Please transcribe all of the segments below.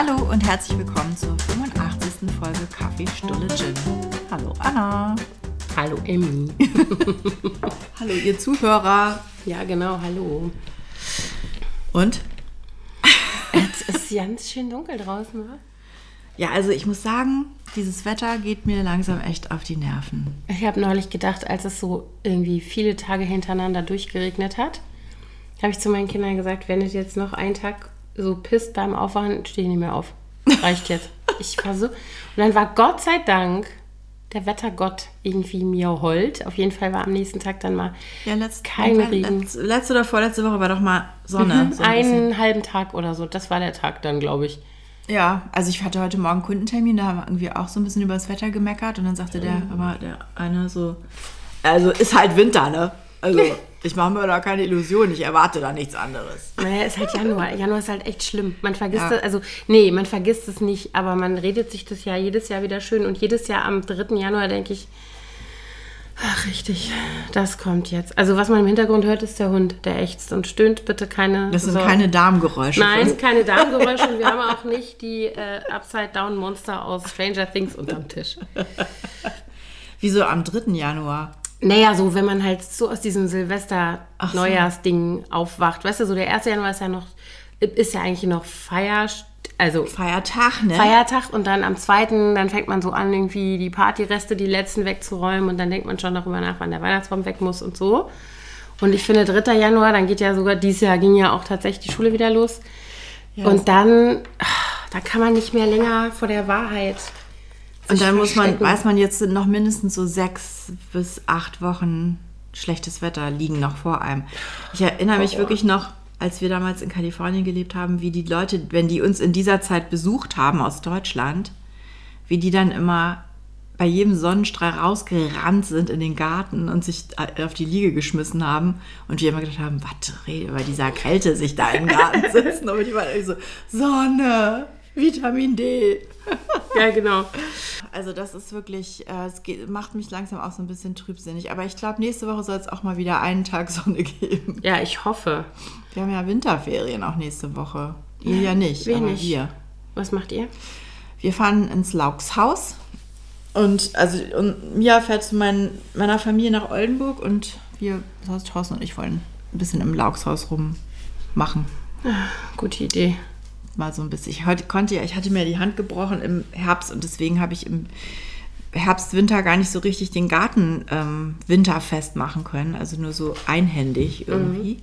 Hallo und herzlich willkommen zur 85. Folge Kaffee Stulle Gin. Hallo Anna. Hallo Emmy. Hallo ihr Zuhörer. Ja, genau, hallo. Und? Es ist ganz schön dunkel draußen, wa? Ja, also ich muss sagen, dieses Wetter geht mir langsam echt auf die Nerven. Ich habe neulich gedacht, als es so irgendwie viele Tage hintereinander durchgeregnet hat, habe ich zu meinen Kindern gesagt, wenn es jetzt noch einen Tag so pisst beim Aufwachen, stehe ich nicht mehr auf. Reicht jetzt. Ich war so. Und dann war Gott sei Dank der Wettergott irgendwie mir hold. Auf jeden Fall war am nächsten Tag dann mal Ja, letzt, kein Regen. letzt- letzte oder vorletzte Woche war doch mal Sonne. Mhm, so ein einen halben Tag oder so. Das war der Tag dann, glaube ich. Ja, also ich hatte heute Morgen Kundentermin, da haben wir irgendwie auch so ein bisschen über das Wetter gemeckert und dann sagte der, aber der eine so, also ist halt Winter, ne? Also ich mache mir da keine Illusion, ich erwarte da nichts anderes. Naja, ist halt Januar. Januar ist halt echt schlimm. Man vergisst Ja. das, also, nee, man vergisst es nicht, aber man redet sich das ja jedes Jahr wieder schön. Und jedes Jahr am 3. Januar denke ich, ach, richtig, das kommt jetzt. Also, was man im Hintergrund hört, ist der Hund, der ächzt und stöhnt. Bitte keine. Das sind Sorgen. keine Darmgeräusche. Nein, keine Darmgeräusche und wir haben auch nicht die äh, Upside-Down-Monster aus Stranger Things unterm Tisch. Wieso am 3. Januar? Naja, so, wenn man halt so aus diesem Ach so. Silvester-Neujahrsding aufwacht. Weißt du, so der 1. Januar ist ja noch, ist ja eigentlich noch Feier, also Feiertag, ne? Feiertag und dann am 2. dann fängt man so an, irgendwie die Partyreste, die letzten wegzuräumen und dann denkt man schon darüber nach, wann der Weihnachtsbaum weg muss und so. Und ich finde, 3. Januar, dann geht ja sogar, dieses Jahr ging ja auch tatsächlich die Schule wieder los. und dann, ah, da kann man nicht mehr länger vor der Wahrheit. Und dann muss man, weiß man, jetzt sind noch mindestens so sechs bis acht Wochen schlechtes Wetter liegen noch vor einem. Ich erinnere mich wirklich noch, als wir damals in Kalifornien gelebt haben, wie die Leute, wenn die uns in dieser Zeit besucht haben aus Deutschland, wie die dann immer bei jedem Sonnenstrahl rausgerannt sind in den Garten und sich auf die Liege geschmissen haben und wir immer gedacht haben, was rede bei dieser Kälte sich da im Garten sitzen und die waren irgendwie so Sonne, Vitamin D. Ja, genau. Also das ist wirklich, äh, es geht, macht mich langsam auch so ein bisschen trübsinnig. Aber ich glaube, nächste Woche soll es auch mal wieder einen Tag Sonne geben. Ja, ich hoffe. Wir haben ja Winterferien auch nächste Woche. Ihr ja nicht, wir aber nicht. wir. Was macht ihr? Wir fahren ins Laukshaus. Und also und Mia fährt zu mein, meiner Familie nach Oldenburg und wir, das heißt Thorsten und ich wollen ein bisschen im Laukshaus rummachen. Gute Idee. Mal so ein bisschen. Ich heute konnte ja, ich hatte mir die Hand gebrochen im Herbst und deswegen habe ich im Herbst, Winter gar nicht so richtig den Garten ähm, winterfest machen können. Also nur so einhändig irgendwie.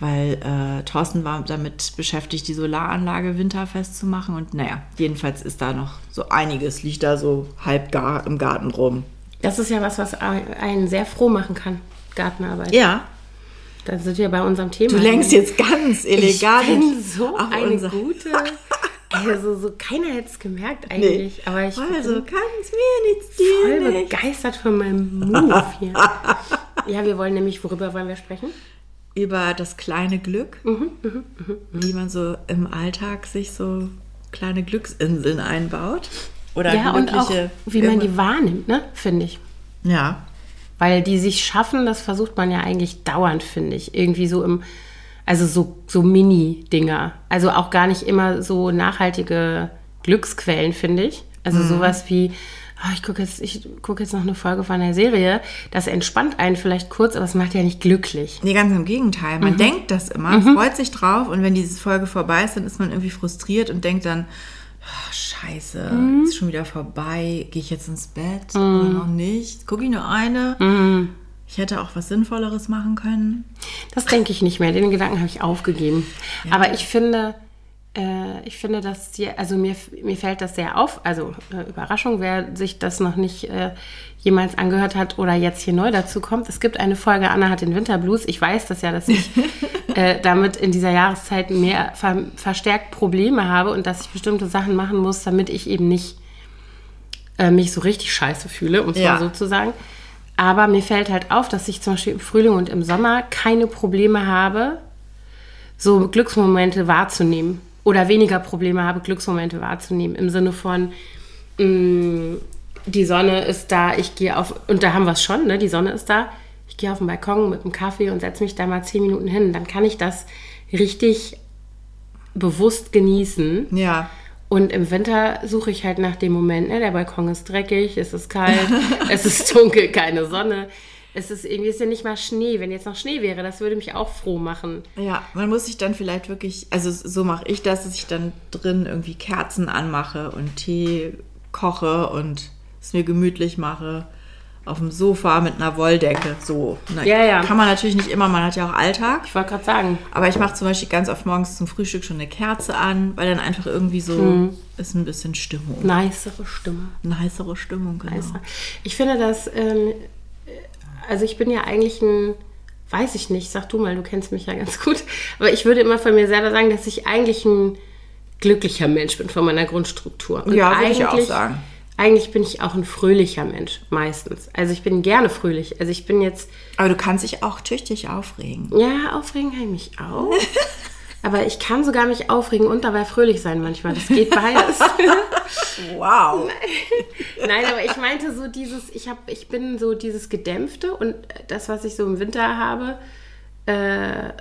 Weil äh, Thorsten war damit beschäftigt, die Solaranlage winterfest zu machen. Und naja, jedenfalls ist da noch so einiges, liegt da so halb gar im Garten rum. Das ist ja was, was einen sehr froh machen kann. Gartenarbeit. Ja, Da sind wir bei unserem Thema. du lenkst jetzt ganz elegant. Ich bin so eine unser- gute. Also, so keiner hätte es gemerkt eigentlich. Aber ich Also bin mir nichts voll nicht. begeistert von meinem Move hier. ja, wir wollen nämlich, worüber wollen wir sprechen? über das kleine Glück, wie man so im Alltag sich so kleine Glücksinseln einbaut. Oder ja, und auch, wie man die wahrnimmt, ne? Finde ich. Ja, Weil die sich schaffen, das versucht man ja eigentlich dauernd, finde ich. Irgendwie so im, also so, so Mini-Dinger. Also auch gar nicht immer so nachhaltige Glücksquellen, finde ich. Also sowas wie, ah, ich gucke jetzt, ich gucke jetzt noch eine Folge von der Serie. Das entspannt einen vielleicht kurz, aber es macht ja nicht glücklich. nee, ganz im Gegenteil. Man denkt das immer, freut sich drauf und wenn diese Folge vorbei ist, dann ist man irgendwie frustriert und denkt dann, "Ah, scheiße, ist schon wieder vorbei, gehe ich jetzt ins Bett oder noch nicht? Gucke ich nur eine? Ich hätte auch was Sinnvolleres machen können. Das denke ich nicht mehr. Den Gedanken habe ich aufgegeben. Aber ich finde, äh, ich finde das hier, also mir, mir fällt das sehr auf. Also äh, Überraschung, wer sich das noch nicht äh, jemals angehört hat oder jetzt hier neu dazu kommt. Es gibt eine Folge, Anna hat den Winterblues. Ich weiß das ja, dass ich äh, damit in dieser Jahreszeit mehr ver verstärkt Probleme habe und dass ich bestimmte Sachen machen muss, damit ich eben nicht äh, mich so richtig scheiße fühle, um es Ja. mal so zu sagen. Aber mir fällt halt auf, dass ich zum Beispiel im Frühling und im Sommer keine Probleme habe, so Glücksmomente wahrzunehmen. Oder weniger Probleme habe, Glücksmomente wahrzunehmen. Im Sinne von, mh, die Sonne ist da, ich gehe auf, und da haben wir es schon, ne? die Sonne ist da. Ich gehe auf den Balkon mit einem Kaffee und setze mich da mal zehn Minuten hin. Dann kann ich das richtig bewusst genießen. Ja. Und im Winter suche ich halt nach dem Moment, ne? der Balkon ist dreckig, es ist kalt, es ist dunkel, keine Sonne. Es ist irgendwie ist ja nicht mal Schnee. Wenn jetzt noch Schnee wäre, das würde mich auch froh machen. Ja, man muss sich dann vielleicht wirklich, also so mache ich das, dass ich dann drin irgendwie Kerzen anmache und Tee koche und es mir gemütlich mache auf dem Sofa mit einer Wolldecke. So. Na, Ja, ja. Kann man natürlich nicht immer, man hat ja auch Alltag. Ich wollte gerade sagen, Aber ich mache zum Beispiel ganz oft morgens zum Frühstück schon eine Kerze an, weil dann einfach irgendwie so Mhm. ist ein bisschen Stimmung. nicere Stimme. Eine heißere Stimmung, genau. Nicer. Ich finde das, ähm, also ich bin ja eigentlich ein, weiß ich nicht, sag du mal, du kennst mich ja ganz gut, aber ich würde immer von mir selber sagen, dass ich eigentlich ein glücklicher Mensch bin von meiner Grundstruktur. Und Ja, würde ich auch sagen. Eigentlich bin ich auch ein fröhlicher Mensch, meistens. Also ich bin gerne fröhlich. Also ich bin jetzt, Aber du kannst dich auch tüchtig aufregen. ja, aufregen kann ich mich auch. Aber ich kann sogar mich aufregen und dabei fröhlich sein manchmal. Das geht beides. Wow. Nein, aber ich meinte so dieses, ich habe, ich bin so dieses Gedämpfte und das, was ich so im Winter habe, äh,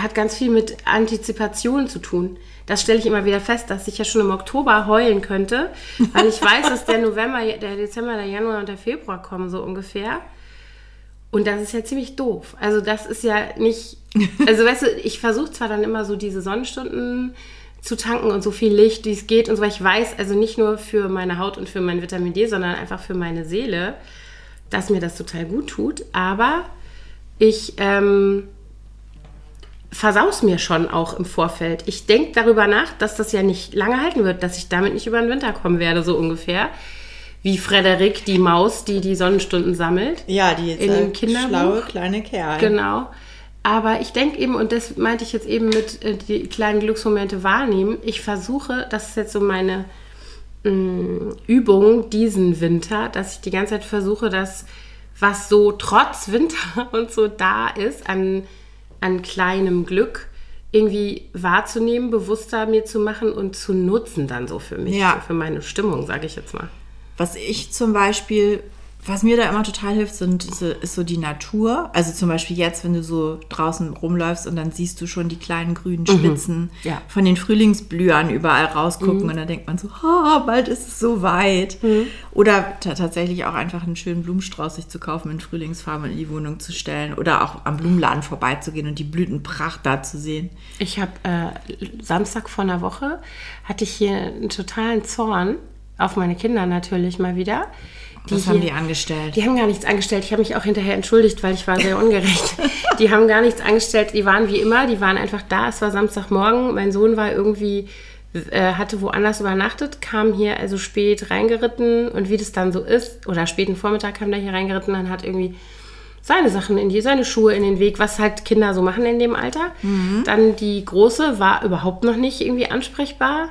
hat ganz viel mit Antizipation zu tun. Das stelle ich immer wieder fest, dass ich ja schon im Oktober heulen könnte, weil ich weiß, dass der November, der Dezember, der Januar und der Februar kommen, so ungefähr. Und das ist ja ziemlich doof. Also das ist ja nicht, also weißt du, ich versuche zwar dann immer so diese Sonnenstunden zu tanken und so viel Licht, wie es geht und so, weil ich weiß, also nicht nur für meine Haut und für mein Vitamin D, sondern einfach für meine Seele, dass mir das total gut tut. Aber ich ähm, versaus mir schon auch im Vorfeld. Ich denke darüber nach, dass das ja nicht lange halten wird, dass ich damit nicht über den Winter kommen werde, so ungefähr. Wie Frederik, die Maus, die die Sonnenstunden sammelt. Ja, die In dem Kinderbuch. schlaue kleine Kerl. Genau. Aber ich denke eben, und das meinte ich jetzt eben mit äh, die kleinen Glücksmomente wahrnehmen, ich versuche, das ist jetzt so meine mh, Übung diesen Winter, dass ich die ganze Zeit versuche, dass was so trotz Winter und so da ist an, an kleinem Glück irgendwie wahrzunehmen, bewusster mir zu machen und zu nutzen dann so für mich, Ja. so für meine Stimmung, sage ich jetzt mal. Was ich zum Beispiel, was mir da immer total hilft, sind, ist so die Natur. Also zum Beispiel jetzt, wenn du so draußen rumläufst und dann siehst du schon die kleinen grünen Spitzen Mhm. Ja. Mhm. von den Frühlingsblühern überall rausgucken und dann denkt man so, oh, bald ist es so weit. Mhm. Oder ta- tatsächlich auch einfach einen schönen Blumenstrauß sich zu kaufen, in Frühlingsfarben in die Wohnung zu stellen oder auch am Blumenladen vorbeizugehen und die Blütenpracht da zu sehen. Ich habe äh, Samstag vor einer Woche hatte ich hier einen totalen Zorn auf meine Kinder natürlich mal wieder. Was haben die hier- angestellt? Die haben gar nichts angestellt. Ich habe mich auch hinterher entschuldigt, weil ich war sehr ungerecht. die haben gar nichts angestellt. Die waren wie immer, die waren einfach da. Es war Samstagmorgen. Mein Sohn war irgendwie, äh, hatte woanders übernachtet, kam hier also spät reingeritten und wie das dann so ist, oder späten Vormittag kam der hier reingeritten und hat irgendwie seine Sachen in die, seine Schuhe in den Weg, was halt Kinder so machen in dem Alter. Dann die Große war überhaupt noch nicht irgendwie ansprechbar.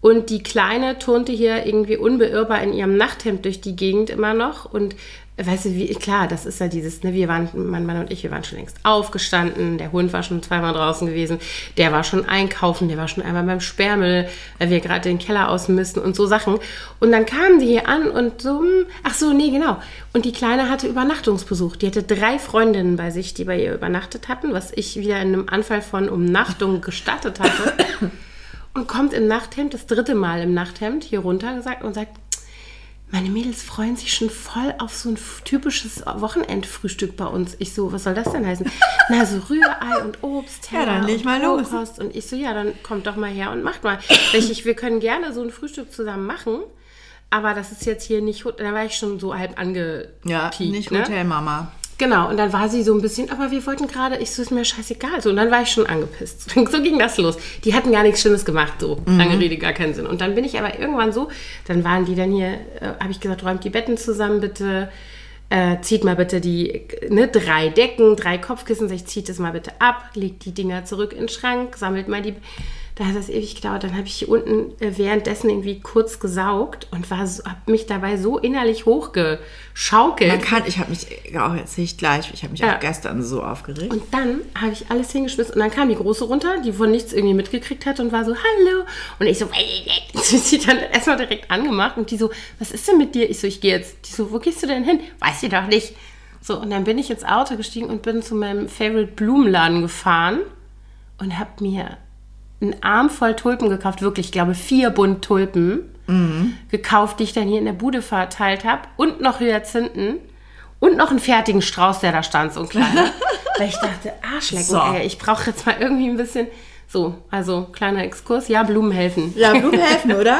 Und die Kleine turnte hier irgendwie unbeirrbar in ihrem Nachthemd durch die Gegend immer noch. Und weißt du, wie, klar, das ist ja dieses, ne, wir waren, mein Mann und ich, wir waren schon längst aufgestanden, der Hund war schon zweimal draußen gewesen, der war schon einkaufen, der war schon einmal beim Sperrmüll, weil wir gerade den Keller ausmisten und so Sachen. Und dann kamen die hier an und so, hm, ach so, nee, genau. Und die Kleine hatte Übernachtungsbesuch. Die hatte drei Freundinnen bei sich, die bei ihr übernachtet hatten, was ich wieder in einem Anfall von Umnachtung gestattet hatte und kommt im Nachthemd, das dritte Mal im Nachthemd hier runter gesagt und sagt, meine Mädels freuen sich schon voll auf so ein typisches Wochenendfrühstück bei uns. Ich so, was soll das denn heißen? Na, so Rührei und Obst. Ja, dann leg mal los. Rohkost. Und ich so, ja, dann kommt doch mal her und macht mal. Ich, wir können gerne so ein Frühstück zusammen machen, aber das ist jetzt hier nicht, da war ich schon so halb angeteased. Ja, nicht ne? Hotelmama. Genau, und dann war sie so ein bisschen, aber wir wollten gerade, ich so, ist mir scheißegal. So, und dann war ich schon angepisst. So ging das los. Die hatten gar nichts Schlimmes gemacht, so. Lange Rede, gar keinen Sinn. Und dann bin ich aber irgendwann so, dann waren die dann hier, äh, habe ich gesagt, räumt die Betten zusammen, bitte. Äh, zieht mal bitte die, ne, drei Decken, drei Kopfkissen, ich, zieht das mal bitte ab, legt die Dinger zurück in den Schrank, sammelt mal die. Da hat das ewig gedauert. Dann habe ich hier unten äh, währenddessen irgendwie kurz gesaugt und war so, habe mich dabei so innerlich hochgeschaukelt. Man kann, ich habe mich auch erzähle ich gleich, ich habe mich Ja. auch gestern so aufgeregt. Und dann habe ich alles hingeschmissen und dann kam die Große runter, die von nichts irgendwie mitgekriegt hat und war so, hallo. Und ich so, sie dann erstmal direkt angemacht und die so, was ist denn mit dir? Ich so, ich gehe jetzt. Die so, wo gehst du denn hin? Weiß ich doch nicht. So, und dann bin ich ins Auto gestiegen und bin zu meinem Favorite Blumenladen gefahren und habe mir einen Arm voll Tulpen gekauft, wirklich, ich glaube, vier Bund Tulpen Mhm. gekauft, die ich dann hier in der Bude verteilt habe und noch Hyazinthen und noch einen fertigen Strauß, der da stand, so ein kleiner. Weil ich dachte, Arschlecken, So. ey, ich brauche jetzt mal irgendwie ein bisschen, so, also kleiner Exkurs, ja, Blumen helfen. Ja, Blumen helfen, oder?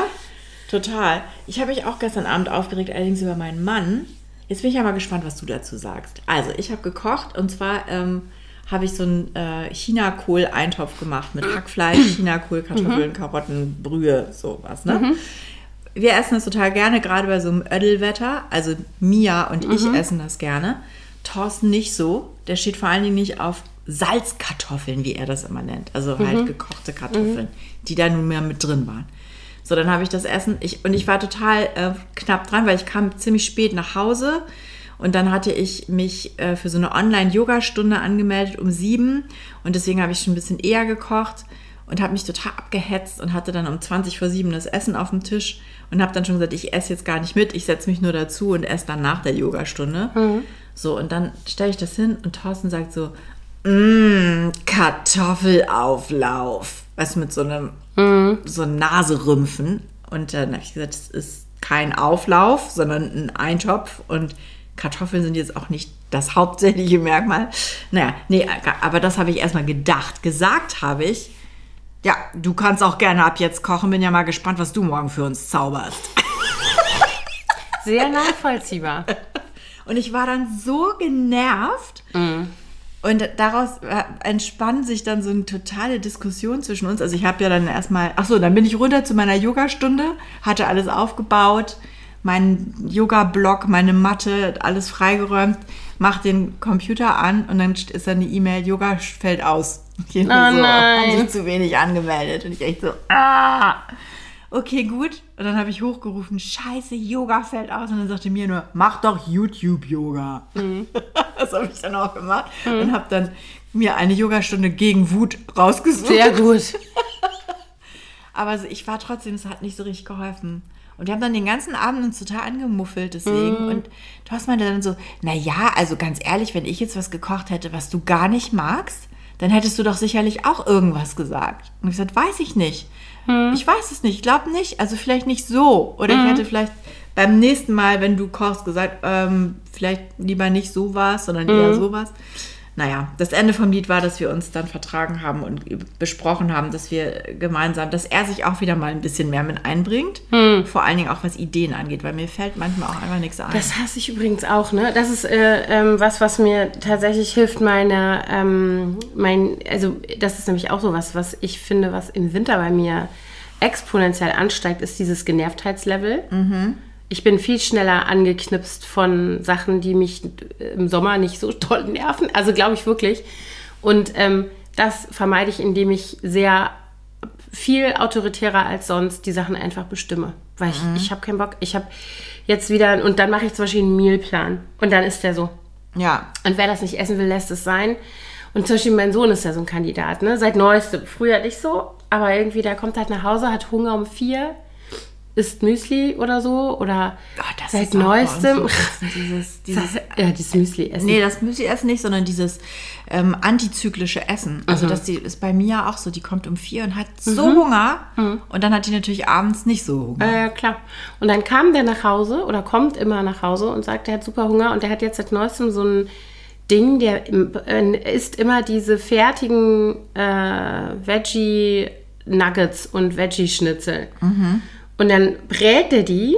Total. Ich habe mich auch gestern Abend aufgeregt, allerdings über meinen Mann. Jetzt bin ich ja mal gespannt, was du dazu sagst. Also, ich habe gekocht und zwar ähm, habe ich so einen äh, Chinakohl-Eintopf gemacht mit Hackfleisch, Chinakohl, Kartoffeln, Karotten, Brühe, sowas, ne? Wir essen das total gerne, gerade bei so einem Ödelwetter. Also Mia und ich essen das gerne. Thorsten nicht so. Der steht vor allen Dingen nicht auf Salzkartoffeln, wie er das immer nennt. Also halt gekochte Kartoffeln, die da nun mehr mit drin waren. So, dann habe ich das Essen. Ich, und ich war total äh, knapp dran, weil ich kam ziemlich spät nach Hause. Und dann hatte ich mich äh, für so eine Online-Yoga-Stunde angemeldet um sieben. Und deswegen habe ich schon ein bisschen eher gekocht und habe mich total abgehetzt und hatte dann um 20 vor sieben das Essen auf dem Tisch und habe dann schon gesagt, ich esse jetzt gar nicht mit, ich setze mich nur dazu und esse dann nach der Yogastunde. So, und dann stelle ich das hin und Thorsten sagt so, mmm, Kartoffelauflauf. Weißt du, mit so einem, so einem Naserümpfen. Und dann habe ich gesagt, es ist kein Auflauf, sondern ein Eintopf und Kartoffeln sind jetzt auch nicht das hauptsächliche Merkmal. Naja, nee, aber das habe ich erstmal gedacht. Gesagt habe ich, ja, du kannst auch gerne ab jetzt kochen. Bin ja mal gespannt, was du morgen für uns zauberst. Sehr nachvollziehbar. Und ich war dann so genervt. Und daraus äh, entspann sich dann so eine totale Diskussion zwischen uns. Also ich habe ja dann erstmal, ach so, dann bin ich runter zu meiner Yogastunde, hatte alles aufgebaut, meinen Yoga-Block, meine Matte, alles freigeräumt, mach den Computer an und dann ist dann die E-Mail, Yoga fällt aus. Ich so, nein. Haben sich zu wenig angemeldet. Und ich echt so, ah, okay, gut. Und dann habe ich hochgerufen, scheiße, Yoga fällt aus. Und dann sagte mir nur, mach doch YouTube-Yoga. Das habe ich dann auch gemacht und habe dann mir eine Yogastunde gegen Wut rausgesucht. Sehr gut. Aber so, ich war trotzdem, es hat nicht so richtig geholfen. Und wir haben dann den ganzen Abend uns total angemuffelt deswegen. Und Thorsten meinte dann so, na ja, also ganz ehrlich, wenn ich jetzt was gekocht hätte, was du gar nicht magst, dann hättest du doch sicherlich auch irgendwas gesagt. Und ich gesagt, weiß ich nicht. Ich weiß es nicht, ich glaube nicht. Also vielleicht nicht so. Oder ich hätte vielleicht beim nächsten Mal, wenn du kochst, gesagt, ähm, vielleicht lieber nicht so was, sondern eher sowas. Naja, das Ende vom Lied war, dass wir uns dann vertragen haben und besprochen haben, dass wir gemeinsam, dass er sich auch wieder mal ein bisschen mehr mit einbringt. Vor allen Dingen auch was Ideen angeht, weil mir fällt manchmal auch einfach nichts ein. Das hasse ich übrigens auch, ne? Das ist äh, ähm, was, was mir tatsächlich hilft, meine, ähm, mein, also das ist nämlich auch so was, was ich finde, was im Winter bei mir exponentiell ansteigt, ist dieses Genervtheitslevel. Ich bin viel schneller angeknipst von Sachen, die mich im Sommer nicht so toll nerven. Also glaube ich wirklich. Und ähm, das vermeide ich, indem ich sehr viel autoritärer als sonst die Sachen einfach bestimme. Weil ich, ich habe keinen Bock. Ich habe jetzt wieder, und dann mache ich zum Beispiel einen Mealplan. Und dann ist der so. ja, Und wer das nicht essen will, lässt es sein. Und zum Beispiel mein Sohn ist ja so ein Kandidat, ne? Seit neuestem. Früher nicht so, aber irgendwie, der kommt halt nach Hause, hat Hunger um vier, isst Müsli oder so. Oder Oh, das seit neuestem. so dieses, dieses, ja, dieses Müsli essen. nee, das Müsli essen nicht, sondern dieses ähm, antizyklische Essen. Also das die, ist bei Mia auch so, die kommt um vier und hat so Hunger und dann hat die natürlich abends nicht so Hunger. Ja, ja, klar. Und dann kam der nach Hause oder kommt immer nach Hause und sagt, er hat super Hunger und der hat jetzt seit neuestem so ein Ding, der äh, isst immer diese fertigen äh, Veggie-Nuggets und Veggie-Schnitzel. Und dann brät er die.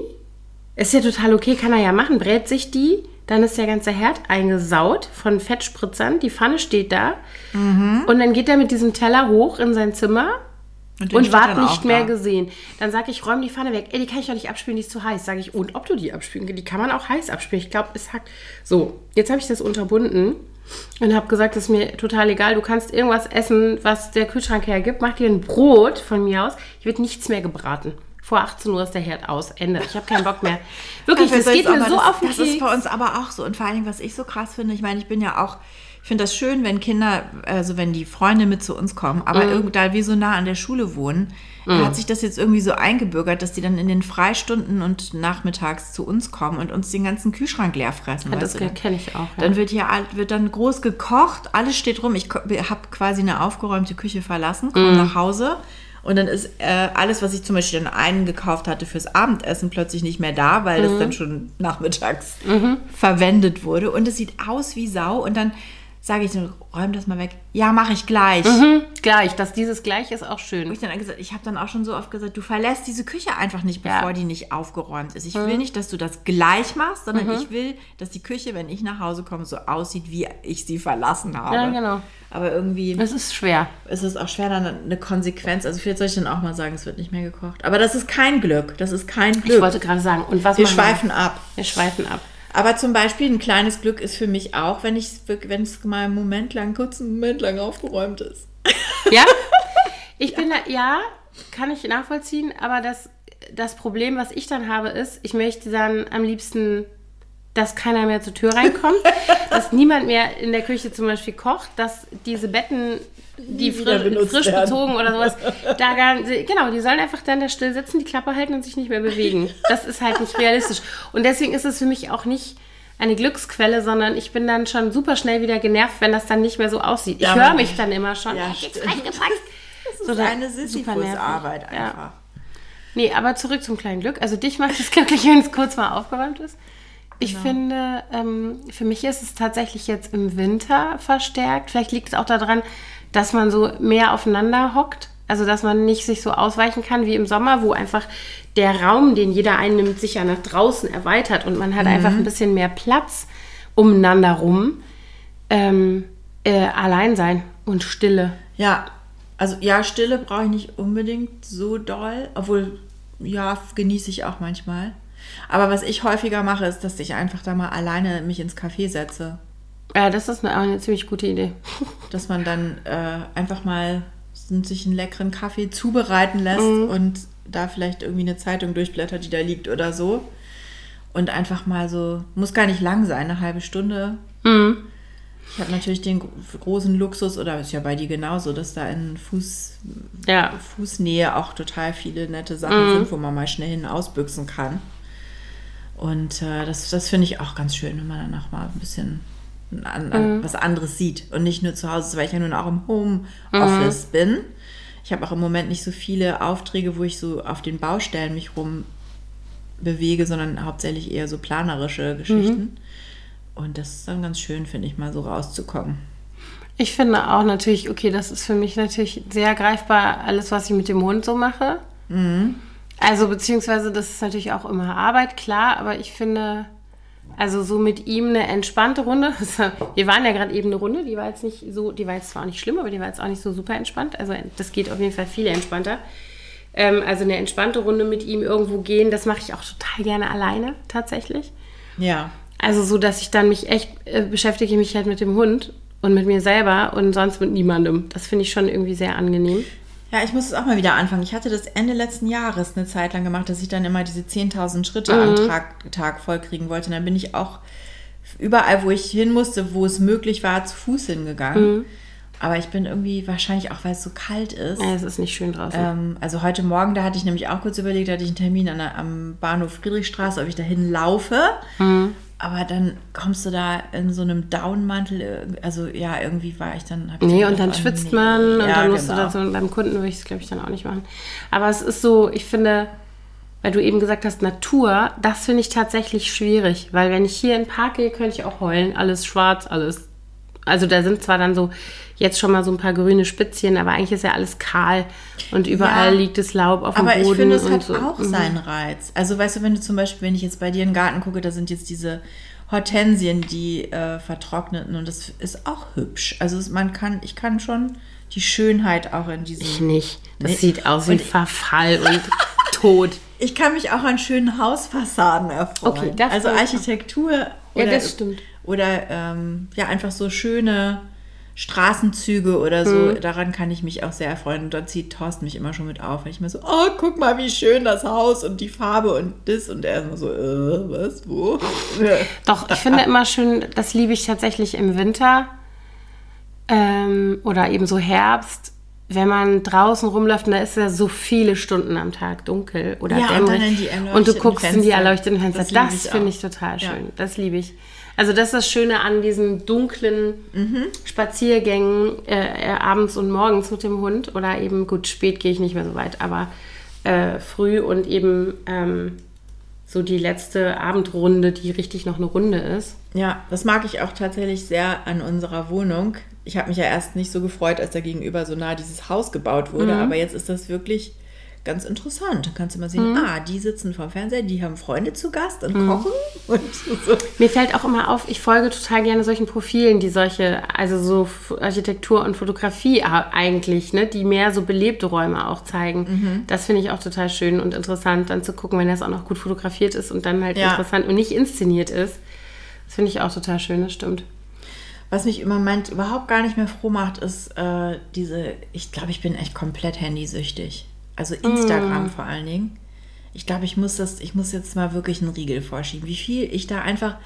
Ist ja total okay, kann er ja machen. Brät sich die, dann ist der ganze Herd eingesaut von Fettspritzern. Die Pfanne steht da. Und dann geht er mit diesem Teller hoch in sein Zimmer und steht ward nicht mehr da. gesehen. Dann sage ich, räum die Pfanne weg. Ey, die kann ich doch nicht abspülen, die ist zu heiß. Sage ich, und ob du die abspülen kannst, die kann man auch heiß abspülen. Ich glaube, es hackt. So, jetzt habe ich das unterbunden und habe gesagt, das ist mir total egal. Du kannst irgendwas essen, was der Kühlschrank hergibt. Mach dir ein Brot von mir aus. Hier wird nichts mehr gebraten. Vor 18 Uhr ist der Herd aus. Ende. Ich habe keinen Bock mehr. Wirklich, das geht mir aber- so das, auf den Das Keks. ist bei uns aber auch so. Und vor allen Dingen, was ich so krass finde, ich meine, ich bin ja auch Ich finde das schön, wenn Kinder, also wenn die Freunde mit zu uns kommen, aber mhm. da wir so nah an der Schule wohnen, mhm. hat sich das jetzt irgendwie so eingebürgert, dass die dann in den Freistunden und nachmittags zu uns kommen und uns den ganzen Kühlschrank leer fressen. Ja, das kenne ich auch. Ja. Dann wird hier wird dann groß gekocht, alles steht rum. Ich habe quasi eine aufgeräumte Küche verlassen, komme mhm. nach Hause und dann ist äh, alles, was ich zum Beispiel dann eingekauft hatte fürs Abendessen, plötzlich nicht mehr da, weil mhm. das dann schon nachmittags mhm. verwendet wurde. Und es sieht aus wie Sau. Und dann sage ich räum das mal weg. Ja, mache ich gleich. Mhm, gleich, dass dieses gleich ist auch schön. Und ich dann gesagt, ich habe dann auch schon so oft gesagt, du verlässt diese Küche einfach nicht, bevor ja. die nicht aufgeräumt ist. Ich mhm. will nicht, dass du das gleich machst, sondern mhm. ich will, dass die Küche, wenn ich nach Hause komme, so aussieht, wie ich sie verlassen habe. Ja, genau. Aber irgendwie. Es ist schwer. Es ist auch schwer, dann eine Konsequenz. Also vielleicht soll ich dann auch mal sagen, es wird nicht mehr gekocht. Aber das ist kein Glück. Das ist kein Glück. Ich wollte gerade sagen, und was Wir schweifen wir? ab. Wir schweifen ab. Aber zum Beispiel ein kleines Glück ist für mich auch, wenn ich wenn es mal einen Moment lang, kurz einen Moment lang aufgeräumt ist. Ja? Ich bin da, ja, kann ich nachvollziehen, aber das, das Problem, was ich dann habe, ist, ich möchte dann am liebsten, dass keiner mehr zur Tür reinkommt, dass niemand mehr in der Küche zum Beispiel kocht, dass diese Betten die frisch, frisch bezogen oder sowas, da gar, genau, die sollen einfach dann da still sitzen, die Klappe halten und sich nicht mehr bewegen. Das ist halt nicht realistisch. Und deswegen ist es für mich auch nicht eine Glücksquelle, sondern ich bin dann schon super schnell wieder genervt, wenn das dann nicht mehr so aussieht. Ich ja, höre mich dann immer schon. Ja, jetzt Das ist so eine Sisyphus-Arbeit einfach. Ja. Nee, aber zurück zum kleinen Glück. Also dich macht es glücklich, wenn es kurz mal aufgeräumt ist. Ich genau. finde, ähm, für mich ist es tatsächlich jetzt im Winter verstärkt. Vielleicht liegt es auch daran, dass man so mehr aufeinander hockt. Also, dass man nicht sich so ausweichen kann wie im Sommer, wo einfach der Raum, den jeder einnimmt, sich ja nach draußen erweitert und man hat mhm. einfach ein bisschen mehr Platz umeinander rum. Ähm, äh, allein sein und Stille. Ja, also ja, Stille brauche ich nicht unbedingt so doll, obwohl ja, genieße ich auch manchmal. Aber was ich häufiger mache, ist, dass ich einfach da mal alleine mich ins Café setze ja, das ist eine, eine ziemlich gute Idee. Dass man dann äh, einfach mal sich einen leckeren Kaffee zubereiten lässt mhm. und da vielleicht irgendwie eine Zeitung durchblättert, die da liegt oder so. Und einfach mal so, muss gar nicht lang sein, eine halbe Stunde. Mhm. Ich habe natürlich den großen Luxus, oder ist ja bei dir genauso, dass da in Fuß, ja. Fußnähe auch total viele nette Sachen mhm. sind, wo man mal schnell hin ausbüchsen kann. Und äh, das, das finde ich auch ganz schön, wenn man dann auch mal ein bisschen an, an mhm. was anderes sieht und nicht nur zu Hause weil ich ja nun auch im Homeoffice mhm. bin. Ich habe auch im Moment nicht so viele Aufträge, wo ich so auf den Baustellen mich rum bewege, sondern hauptsächlich eher so planerische Geschichten. Mhm. Und das ist dann ganz schön, finde ich, mal so rauszukommen. Ich finde auch natürlich, okay, das ist für mich natürlich sehr greifbar, alles, was ich mit dem Hund so mache. Mhm. Also, beziehungsweise, das ist natürlich auch immer Arbeit, klar, aber ich finde, also so mit ihm eine entspannte Runde. Wir waren ja gerade eben eine Runde, die war jetzt nicht so, die war jetzt zwar auch nicht schlimm, aber die war jetzt auch nicht so super entspannt. Also das geht auf jeden Fall viel entspannter. Ähm, also eine entspannte Runde mit ihm irgendwo gehen, das mache ich auch total gerne alleine tatsächlich. Ja. Also so, dass ich dann mich echt äh, beschäftige mich halt mit dem Hund und mit mir selber und sonst mit niemandem. Das finde ich schon irgendwie sehr angenehm. Ja, ich muss es auch mal wieder anfangen. Ich hatte das Ende letzten Jahres eine Zeit lang gemacht, dass ich dann immer diese 10.000 Schritte mhm. am Tag, Tag vollkriegen wollte. Und dann bin ich auch überall, wo ich hin musste, wo es möglich war, zu Fuß hingegangen. Mhm. Aber ich bin irgendwie, wahrscheinlich auch, weil es so kalt ist. Ja, es ist nicht schön draußen. Ähm, also heute Morgen, da hatte ich nämlich auch kurz überlegt, da hatte ich einen Termin der, am Bahnhof Friedrichstraße, ob ich dahin laufe. Mhm. Aber dann kommst du da in so einem Downmantel, also ja, irgendwie war ich dann. Nee, und dann oh, schwitzt nee. man und ja, dann musst genau. du da so, beim Kunden würde ich es, glaube ich, dann auch nicht machen. Aber es ist so, ich finde, weil du eben gesagt hast, Natur, das finde ich tatsächlich schwierig, weil wenn ich hier in den Park gehe, könnte ich auch heulen, alles schwarz, alles. Also da sind zwar dann so jetzt schon mal so ein paar grüne Spitzchen, aber eigentlich ist ja alles kahl und überall ja, liegt das Laub auf dem aber Boden. Aber ich finde, es hat so. auch mhm. seinen Reiz. Also weißt du, wenn du zum Beispiel, wenn ich jetzt bei dir in den Garten gucke, da sind jetzt diese Hortensien, die äh, vertrockneten und das ist auch hübsch. Also man kann, ich kann schon die Schönheit auch in diesem. Ich nicht. Das nee. sieht aus wie Verfall und Tod. Ich kann mich auch an schönen Hausfassaden erfreuen. Okay, das also Architektur. Oder, ja, das stimmt. Oder ähm, ja, einfach so schöne Straßenzüge oder so, mhm. daran kann ich mich auch sehr erfreuen. Und dort zieht Thorsten mich immer schon mit auf, weil ich mir so, oh, guck mal, wie schön das Haus und die Farbe und das. Und er ist immer so, äh, was, wo? Doch, ich finde immer schön, das liebe ich tatsächlich im Winter, ähm, oder eben so Herbst, wenn man draußen rumläuft und da ist ja so viele Stunden am Tag dunkel oder Ja, und dämmerig die und du guckst in die Fenster. erleuchteten Fenster. Das Das, finde ich total Ja. schön. Das liebe ich. Also das ist das Schöne an diesen dunklen Mhm. Spaziergängen äh, äh, abends und morgens mit dem Hund oder eben, gut, spät gehe ich nicht mehr so weit, aber äh, früh und eben ähm, so die letzte Abendrunde, die richtig noch eine Runde ist. Ja, das mag ich auch tatsächlich sehr an unserer Wohnung. Ich habe mich ja erst nicht so gefreut, als da gegenüber so nah dieses Haus gebaut wurde, aber jetzt ist das wirklich ganz interessant. Da kannst du mal sehen, ah, die sitzen vorm Fernseher, die haben Freunde zu Gast und kochen und so. Mir fällt auch immer auf, ich folge total gerne solchen Profilen, die solche, also so Architektur und Fotografie eigentlich, ne, die mehr so belebte Räume auch zeigen. Das finde ich auch total schön und interessant, dann zu gucken, wenn das auch noch gut fotografiert ist und dann halt Ja. interessant und nicht inszeniert ist. Das finde ich auch total schön, das stimmt. Was mich im Moment überhaupt gar nicht mehr froh macht, ist äh, diese, ich glaube, ich bin echt komplett handysüchtig. Also Instagram vor allen Dingen. Ich glaube, ich muss das, ich muss jetzt mal wirklich einen Riegel vorschieben. Wie viel ich da einfach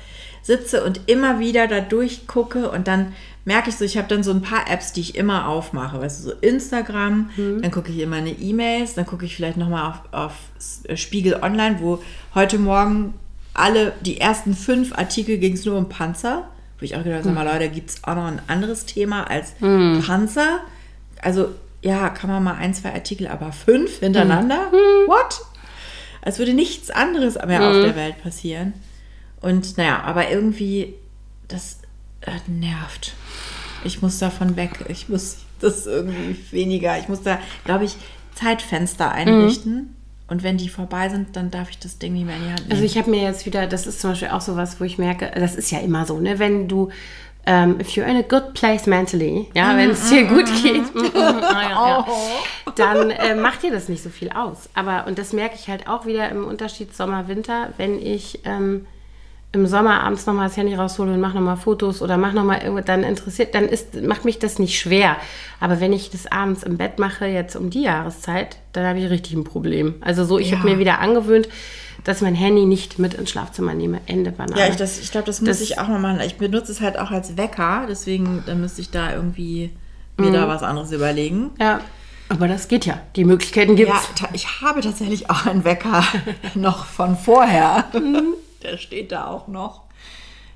sitze und immer wieder da durchgucke und dann merke ich so, ich habe dann so ein paar Apps, die ich immer aufmache. Weißt du, so Instagram, dann gucke ich immer eine E-Mails, dann gucke ich vielleicht nochmal auf, auf S- Spiegel Online, wo heute Morgen alle, die ersten fünf Artikel ging es nur um Panzer. Wo ich auch gedacht habe, sag mal, Leute, gibt es auch noch ein anderes Thema als Panzer? Also, ja, kann man mal ein, zwei Artikel, aber fünf hintereinander? What? Als würde nichts anderes mehr auf der Welt passieren. Und naja, aber irgendwie, das äh, nervt. Ich muss davon weg. Ich muss das irgendwie weniger. Ich muss da, glaube ich, Zeitfenster einrichten. Und wenn die vorbei sind, dann darf ich das Ding nicht mehr in die Hand nehmen. Also ich habe mir jetzt wieder, das ist zum Beispiel auch sowas, wo ich merke, das ist ja immer so, ne, wenn du ähm, if you're in a good place mentally, ja, wenn es dir gut geht, mm, mm, ah, ja, ja, dann äh, macht dir das nicht so viel aus. Aber, und das merke ich halt auch wieder im Unterschied Sommer-Winter, wenn ich ähm, im Sommer abends nochmal das Handy raushole und mache nochmal Fotos oder mache nochmal irgendwas, dann interessiert, dann ist, macht mich das nicht schwer. Aber wenn ich das abends im Bett mache, jetzt um die Jahreszeit, dann habe ich richtig ein Problem. Also so, ich Ja. habe mir wieder angewöhnt, dass ich mein Handy nicht mit ins Schlafzimmer nehme. Ende Banane. Ja, ich, das- ich glaube, das muss Das- ich auch mal machen. Ich benutze es halt auch als Wecker, deswegen dann müsste ich da irgendwie mir da was anderes überlegen. Ja, aber das geht ja. Die Möglichkeiten gibt Ja, es. ta- ich habe tatsächlich auch einen Wecker noch von vorher. Der steht da auch noch.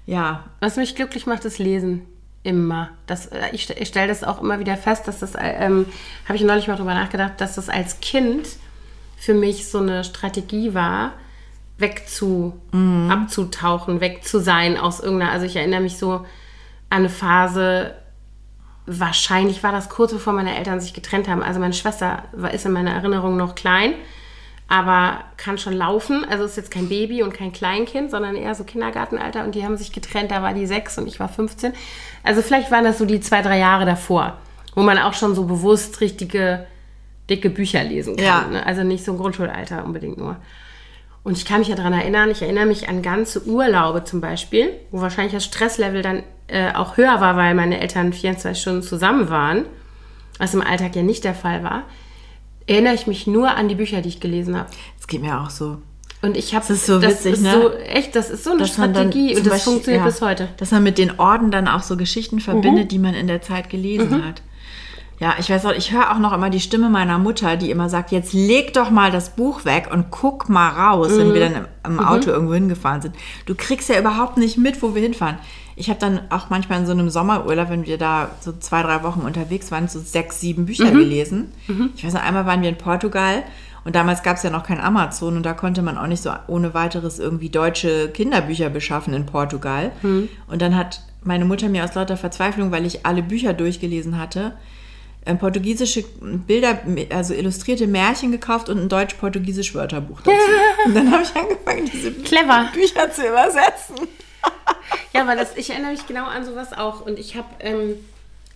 Ja, Was mich glücklich macht, ist Lesen. Immer. Das, äh, ich ich stelle das auch immer wieder fest, dass das, äh, ähm, habe ich neulich mal drüber nachgedacht, dass das als Kind für mich so eine Strategie war, wegzu, abzutauchen, weg zu sein aus irgendeiner, also ich erinnere mich so an eine Phase, wahrscheinlich war das kurz bevor meine Eltern sich getrennt haben. Also meine Schwester war, ist in meiner Erinnerung noch klein, aber kann schon laufen. Also ist jetzt kein Baby und kein Kleinkind, sondern eher so Kindergartenalter. Und die haben sich getrennt, da war die sechs und ich war 15. Also vielleicht waren das so die zwei, drei Jahre davor, wo man auch schon so bewusst richtige, dicke Bücher lesen kann. Ja. Ne? Also nicht so ein Grundschulalter unbedingt nur. Und ich kann mich ja daran erinnern, ich erinnere mich an ganze Urlaube zum Beispiel, wo wahrscheinlich das Stresslevel dann äh, auch höher war, weil meine Eltern 24 Stunden zusammen waren, was im Alltag ja nicht der Fall war. Erinnere ich mich nur an die Bücher, die ich gelesen habe. das geht mir auch so. Und ich habe Das ist so witzig, ist ne? So, echt, das ist so eine Dass Strategie und das Beispiel- funktioniert ja, bis heute. Dass man mit den Orden dann auch so Geschichten verbindet, die man in der Zeit gelesen hat. Ja, ich weiß auch, ich höre auch noch immer die Stimme meiner Mutter, die immer sagt, jetzt leg doch mal das Buch weg und guck mal raus, wenn wir dann im, im Auto irgendwo hingefahren sind. Du kriegst ja überhaupt nicht mit, wo wir hinfahren. Ich habe dann auch manchmal in so einem Sommerurlaub, wenn wir da so zwei, drei Wochen unterwegs waren, so sechs, sieben Bücher gelesen. Ich weiß noch, einmal waren wir in Portugal und damals gab es ja noch kein Amazon und da konnte man auch nicht so ohne weiteres irgendwie deutsche Kinderbücher beschaffen in Portugal. Und dann hat meine Mutter mir aus lauter Verzweiflung, weil ich alle Bücher durchgelesen hatte, portugiesische Bilder, also illustrierte Märchen gekauft und ein deutsch-portugiesisch Wörterbuch dazu. und dann habe ich angefangen, diese Clever. Bücher zu übersetzen. Ja, aber das, ich erinnere mich genau an sowas auch. Und ich habe, ähm,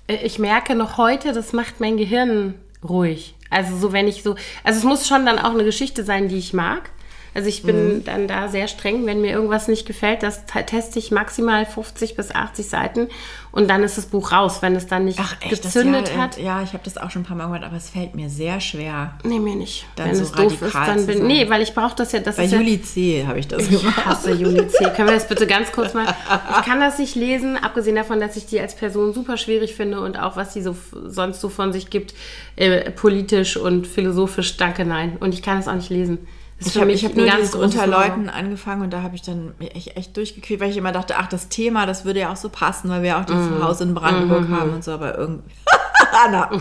äh, ich merke noch heute, das macht mein Gehirn ruhig. Also so, wenn ich so, also es muss schon dann auch eine Geschichte sein, die ich mag. Also ich bin mhm. dann da sehr streng, wenn mir irgendwas nicht gefällt, das teste ich maximal 50 bis 80 Seiten und dann ist das Buch raus, wenn es dann nicht Ach, echt, gezündet ja, hat. Ja, ich habe das auch schon ein paar Mal gehört, aber es fällt mir sehr schwer. Nee, mir nicht. Dann wenn so es doof ist, dann bin Nee, weil ich brauche das ja. Das Bei Juli C habe ich das gemacht. Ich hasse Juli C. Können wir das bitte ganz kurz mal. Ich kann das nicht lesen, abgesehen davon, dass ich die als Person super schwierig finde und auch was sie so sonst so von sich gibt, äh, politisch und philosophisch, danke, nein. Und ich kann es auch nicht lesen. Ich habe hab nur ganz unter Leuten angefangen und da habe ich dann echt, echt durchgekriegt, weil ich immer dachte, ach, das Thema, das würde ja auch so passen, weil wir auch dieses mm. Haus in Brandenburg mm. haben und so, aber irgendwie. Anna.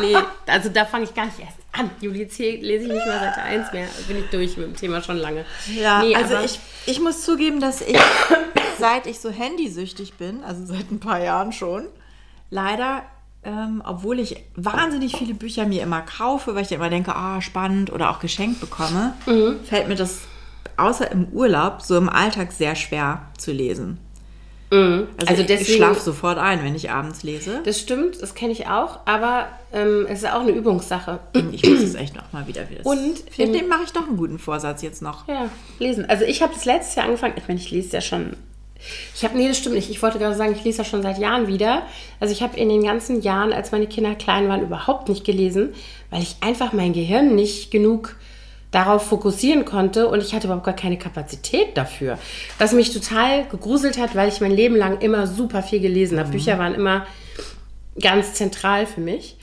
nee, also da fange ich gar nicht erst an. Juli lese ich nicht mal Seite 1 mehr. Bin ich durch mit dem Thema schon lange. Ja, nee, also ich, ich muss zugeben, dass ich, seit ich so handysüchtig bin, also seit ein paar Jahren schon, leider ähm, obwohl ich wahnsinnig viele Bücher mir immer kaufe, weil ich immer denke, ah, spannend oder auch geschenkt bekomme, mhm. fällt mir das außer im Urlaub so im Alltag sehr schwer zu lesen. Mhm. Also, also deswegen, ich schlafe sofort ein, wenn ich abends lese. Das stimmt, das kenne ich auch, aber ähm, es ist auch eine Übungssache. Ich muss es echt noch mal wieder. Wieder. Und vielleicht mache ich doch einen guten Vorsatz jetzt noch. Ja, lesen. Also ich habe das letztes Jahr angefangen. Ich meine, ich lese ja schon ich habe, nee, das stimmt nicht. Ich wollte gerade sagen, ich lese ja schon seit Jahren wieder. Also ich habe in den ganzen Jahren, als meine Kinder klein waren, überhaupt nicht gelesen, weil ich einfach mein Gehirn nicht genug darauf fokussieren konnte und ich hatte überhaupt gar keine Kapazität dafür. Was mich total gegruselt hat, weil ich mein Leben lang immer super viel gelesen habe. Mhm. Bücher waren immer ganz zentral für mich.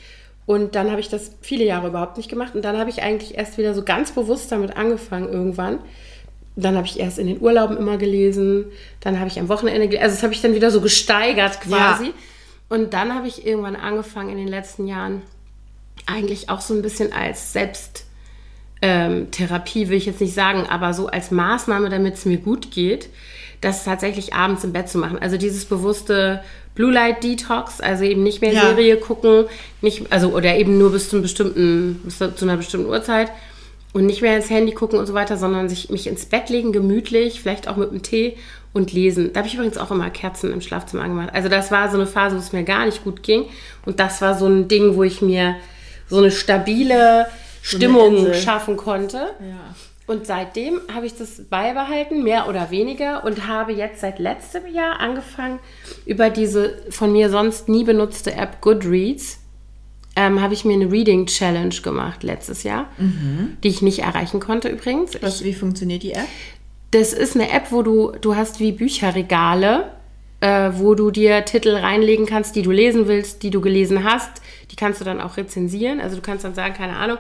Und dann habe ich das viele Jahre überhaupt nicht gemacht. Und dann habe ich eigentlich erst wieder so ganz bewusst damit angefangen irgendwann. Dann habe ich erst in den Urlauben immer gelesen, dann habe ich am Wochenende gelesen. Also das habe ich dann wieder so gesteigert quasi. Ja. Und dann habe ich irgendwann angefangen in den letzten Jahren eigentlich auch so ein bisschen als Selbsttherapie, ähm, will ich jetzt nicht sagen, aber so als Maßnahme, damit es mir gut geht, das tatsächlich abends im Bett zu machen. Also dieses bewusste Blue Light Detox, also eben nicht mehr ja. Serie gucken, nicht, also oder eben nur bis zu, einem bestimmten, bis zu einer bestimmten Uhrzeit und nicht mehr ins Handy gucken und so weiter, sondern sich mich ins Bett legen, gemütlich, vielleicht auch mit einem Tee und lesen. Da habe ich übrigens auch immer Kerzen im Schlafzimmer angemacht. Also das war so eine Phase, wo es mir gar nicht gut ging. Und das war so ein Ding, wo ich mir so eine stabile so Stimmung eine schaffen konnte. Ja. Und seitdem habe ich das beibehalten, mehr oder weniger, und habe jetzt seit letztem Jahr angefangen, über diese von mir sonst nie benutzte App Goodreads ähm, habe ich mir eine Reading Challenge gemacht letztes Jahr, mhm. die ich nicht erreichen konnte übrigens. Was, ich, wie funktioniert die App? Das ist eine App, wo du, du hast wie Bücherregale, äh, wo du dir Titel reinlegen kannst, die du lesen willst, die du gelesen hast. Die kannst du dann auch rezensieren. Also du kannst dann sagen, keine Ahnung,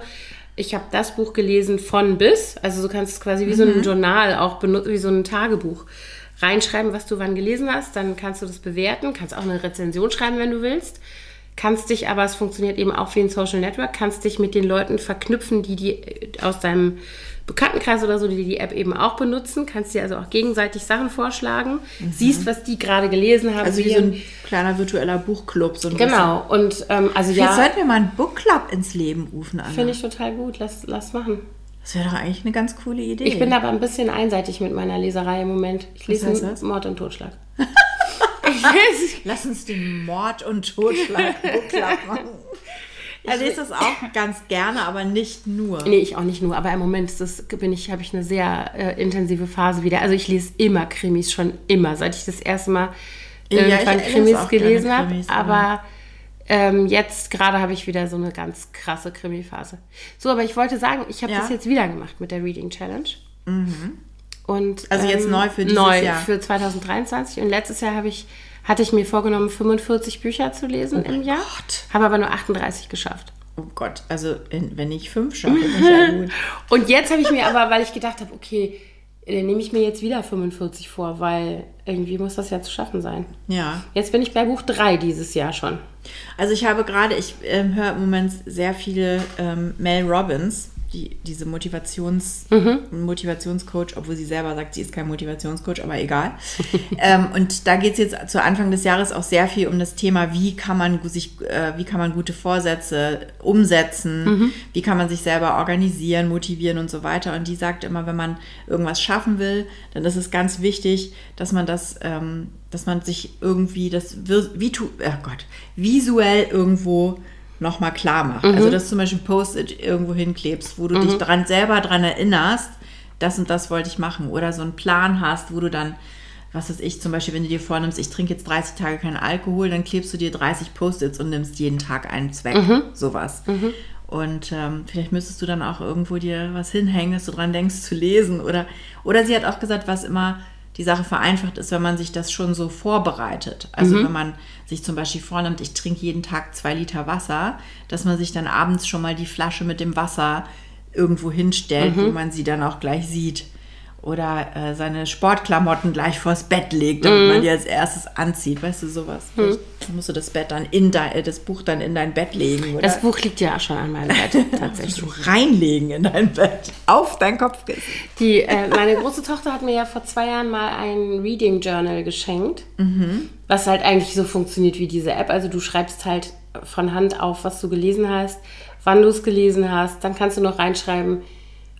ich habe das Buch gelesen von bis. Also du kannst quasi wie mhm. so ein mhm. Journal auch benutzen, wie so ein Tagebuch reinschreiben, was du wann gelesen hast. Dann kannst du das bewerten, kannst auch eine Rezension schreiben, wenn du willst kannst dich aber, es funktioniert eben auch wie ein Social Network, kannst dich mit den Leuten verknüpfen, die die äh, aus deinem Bekanntenkreis oder so, die die App eben auch benutzen, kannst dir also auch gegenseitig Sachen vorschlagen, mhm. siehst, was die gerade gelesen haben. Also wie so ein kleiner virtueller Buchclub. So ein genau, bisschen. und ähm, also Vielleicht ja. sollten wir mal einen Bookclub ins Leben rufen. Finde ich total gut, lass, lass machen. Das wäre doch eigentlich eine ganz coole Idee. Ich bin aber ein bisschen einseitig mit meiner Leserei im Moment. Ich lese Mord und Totschlag. Lass uns den Mord und Totschlag machen. Ich also lese das auch ganz gerne, aber nicht nur. Nee, ich auch nicht nur. Aber im Moment ist das, bin ich, habe ich eine sehr äh, intensive Phase wieder. Also ich lese immer Krimis, schon immer, seit ich das erste Mal irgendwann ja, Krimis gelesen habe. Aber ähm, jetzt gerade habe ich wieder so eine ganz krasse Krimi-Phase. So, aber ich wollte sagen, ich habe ja. das jetzt wieder gemacht mit der Reading Challenge. Mhm. Und, also jetzt ähm, neu für dieses neu Jahr? für 2023. Und letztes Jahr habe ich hatte ich mir vorgenommen, 45 Bücher zu lesen oh im Jahr. Gott. Habe aber nur 38 geschafft. Oh Gott, also wenn ich fünf schaffe, ich ja gut. Und jetzt habe ich mir aber, weil ich gedacht habe, okay, dann nehme ich mir jetzt wieder 45 vor, weil irgendwie muss das ja zu schaffen sein. Ja. Jetzt bin ich bei Buch 3 dieses Jahr schon. Also ich habe gerade, ich äh, höre im Moment sehr viele ähm, Mel Robbins die, diese Motivations, mhm. Motivationscoach, obwohl sie selber sagt, sie ist kein Motivationscoach, aber egal. ähm, und da geht es jetzt zu Anfang des Jahres auch sehr viel um das Thema, wie kann man sich, äh, wie kann man gute Vorsätze umsetzen, mhm. wie kann man sich selber organisieren, motivieren und so weiter. Und die sagt immer, wenn man irgendwas schaffen will, dann ist es ganz wichtig, dass man das, ähm, dass man sich irgendwie das wie, oh Gott, visuell irgendwo nochmal klar macht. Also, dass du zum Beispiel ein Post-it irgendwo hinklebst, wo du dich dran, selber dran erinnerst, das und das wollte ich machen. Oder so einen Plan hast, wo du dann, was weiß ich, zum Beispiel, wenn du dir vornimmst, ich trinke jetzt 30 Tage keinen Alkohol, dann klebst du dir 30 Post-its und nimmst jeden Tag einen Zweck. Sowas. Und ähm, vielleicht müsstest du dann auch irgendwo dir was hinhängen, dass du dran denkst zu lesen. Oder, oder sie hat auch gesagt, was immer die Sache vereinfacht ist, wenn man sich das schon so vorbereitet. Also wenn man sich zum Beispiel vornimmt, ich trinke jeden Tag zwei Liter Wasser, dass man sich dann abends schon mal die Flasche mit dem Wasser irgendwo hinstellt, wo man sie dann auch gleich sieht. Oder äh, seine Sportklamotten gleich vors Bett legt, damit man die als erstes anzieht. Weißt du, sowas. Vielleicht musst du das Bett dann in dein, äh, das Buch dann in dein Bett legen. Oder Das Buch liegt ja auch schon an meinem Bett, musst tatsächlich. du reinlegen in dein Bett. Auf dein Kopfkissen. Die, äh, meine große Tochter hat mir ja vor zwei Jahren mal ein Reading Journal geschenkt, was halt eigentlich so funktioniert wie diese App. Also du schreibst halt von Hand auf, was du gelesen hast, wann du es gelesen hast. Dann kannst du noch reinschreiben,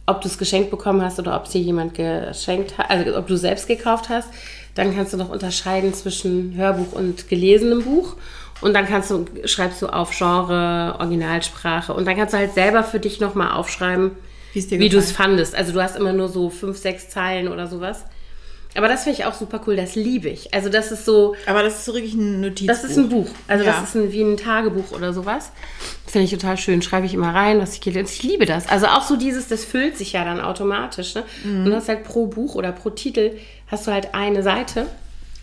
ob du es geschenkt bekommen hast oder ob es dir jemand geschenkt hat, also ob du selbst gekauft hast. Dann kannst du noch unterscheiden zwischen Hörbuch und gelesenem Buch. Und dann kannst du, schreibst du auf Genre, Originalsprache. Und dann kannst du halt selber für dich nochmal aufschreiben, Wie du es fandest. Also du hast immer nur so fünf, sechs Zeilen oder sowas. Aber das finde ich auch super cool, das liebe ich. Also das ist so, Aber das ist so wirklich ein Notizbuch. das ist ein Buch. Also Ja. das ist ein, wie ein Tagebuch oder sowas. Finde ich total schön. Schreibe ich immer rein, was ich gelesen Ich liebe das. Also auch so dieses, das füllt sich ja dann automatisch. Ne? Und du hast halt pro Buch oder pro Titel hast du halt eine Seite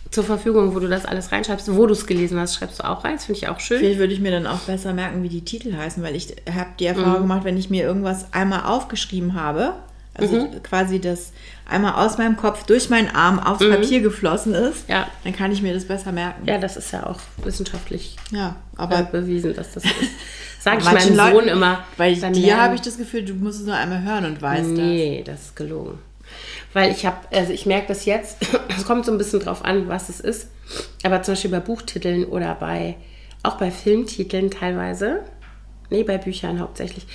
zur Verfügung, wo du das alles reinschreibst. Wo du es gelesen hast, schreibst du auch rein. Das finde ich auch schön. Vielleicht würde ich mir dann auch besser merken, wie die Titel heißen, weil ich habe die Mhm. Erfahrung gemacht, wenn ich mir irgendwas einmal aufgeschrieben habe, also Mhm. quasi das einmal aus meinem Kopf durch meinen Arm aufs Papier geflossen ist, Mhm. Ja. dann kann ich mir das besser merken. Ja, das ist ja auch wissenschaftlich Ja, aber aber bewiesen, dass das so ist. Sag ich meinem Sohn Leuten- immer. Bei dir habe ich das Gefühl, du musst es nur einmal hören und weißt Nee, das ist gelogen. Weil ich habe, also ich merke das jetzt, es kommt so ein bisschen drauf an, was es ist. Aber zum Beispiel bei Buchtiteln oder bei, auch bei Filmtiteln teilweise, nee, bei Büchern hauptsächlich.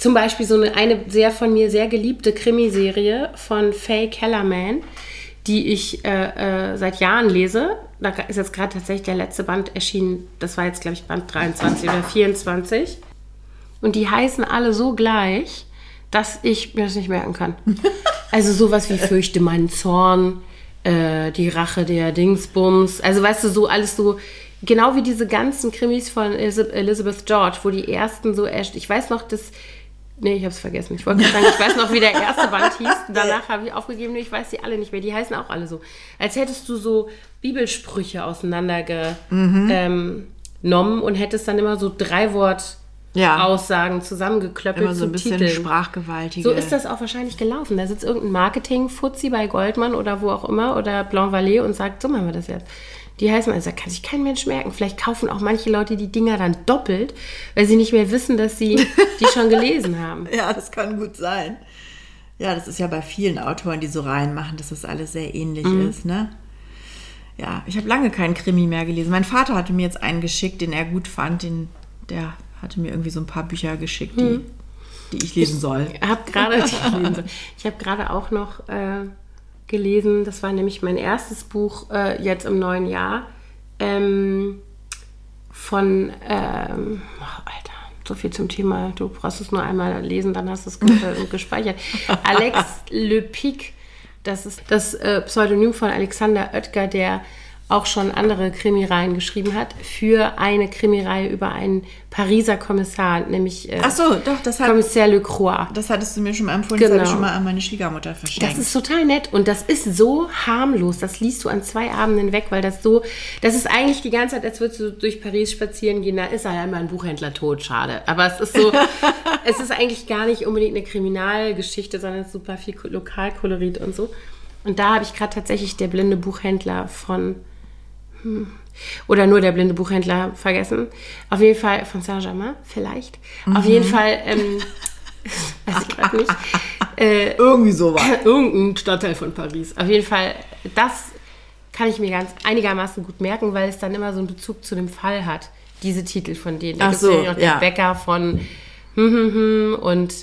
Zum Beispiel so eine, eine sehr von mir sehr geliebte Krimiserie von Faye Kellerman, die ich äh, äh, seit Jahren lese. Da ist jetzt gerade tatsächlich der letzte Band erschienen. Das war jetzt, glaube ich, Band 23 oder 24. Und die heißen alle so gleich, dass ich mir das nicht merken kann. Also sowas wie Fürchte meinen Zorn, äh, die Rache der Dingsbums. Also weißt du, so alles so, genau wie diese ganzen Krimis von Elizabeth George, wo die ersten so erst, ich weiß noch, dass, nee, ich habe es vergessen. Ich wollte sagen, ich weiß noch, wie der erste Band hieß. Danach habe ich aufgegeben, ich weiß die alle nicht mehr. Die heißen auch alle so. Als hättest du so Bibelsprüche auseinandergenommen ähm, genommen und hättest dann immer so drei Wort Ja. Aussagen zusammengeklöppelt Immer so ein bisschen Titeln. sprachgewaltige. So ist das auch wahrscheinlich gelaufen. Da sitzt irgendein Marketing-Fuzzi bei Goldman oder wo auch immer oder Blanc Vallée und sagt, so machen wir das jetzt. Die heißen, also da kann sich kein Mensch merken. Vielleicht kaufen auch manche Leute die Dinger dann doppelt, weil sie nicht mehr wissen, dass sie die schon gelesen haben. Ja, das kann gut sein. Ja, das ist ja bei vielen Autoren, die so reinmachen, dass das alles sehr ähnlich Mhm. ist, ne? Ja, ich habe lange keinen Krimi mehr gelesen. Mein Vater hatte mir jetzt einen geschickt, den er gut fand. Den, der hatte mir irgendwie so ein paar Bücher geschickt, die, Mhm. die ich lesen soll. Ich habe gerade ich habe gerade auch noch äh, gelesen, das war nämlich mein erstes Buch äh, jetzt im neuen Jahr ähm, von ähm, oh, Alter, so viel zum Thema. Du brauchst es nur einmal lesen, dann hast du es äh, gespeichert. Alex Le Pic, das ist das äh, Pseudonym von Alexander Oetker, der auch schon andere Krimireihen geschrieben hat, für eine Krimireihe über einen Pariser Kommissar, nämlich äh, Ach so, doch, das, hat, Kommissar Le Croix. das hattest du mir schon mal empfohlen. Das habe ich Genau. schon mal an meine Schwiegermutter verschenkt. Das ist total nett und das ist so harmlos. Das liest du an zwei Abenden weg, weil das so, das ist eigentlich die ganze Zeit, als würdest du durch Paris spazieren gehen, da ist ja immer ein Buchhändler tot, schade. Aber es ist so, es ist eigentlich gar nicht unbedingt eine Kriminalgeschichte, sondern es ist super viel Lokalkolorit und so. Und da habe ich gerade tatsächlich der blinde Buchhändler von hm, oder nur der blinde Buchhändler vergessen. Auf jeden Fall von Saint-Germain, vielleicht. Auf jeden Fall, ähm, weiß ich gerade nicht. Äh, Irgendwie so war. irgendein Stadtteil von Paris. Auf jeden Fall, das kann ich mir ganz einigermaßen gut merken, weil es dann immer so einen Bezug zu dem Fall hat. Diese Titel von denen. Da Ach so, ja. den Bäcker von hm, hm, und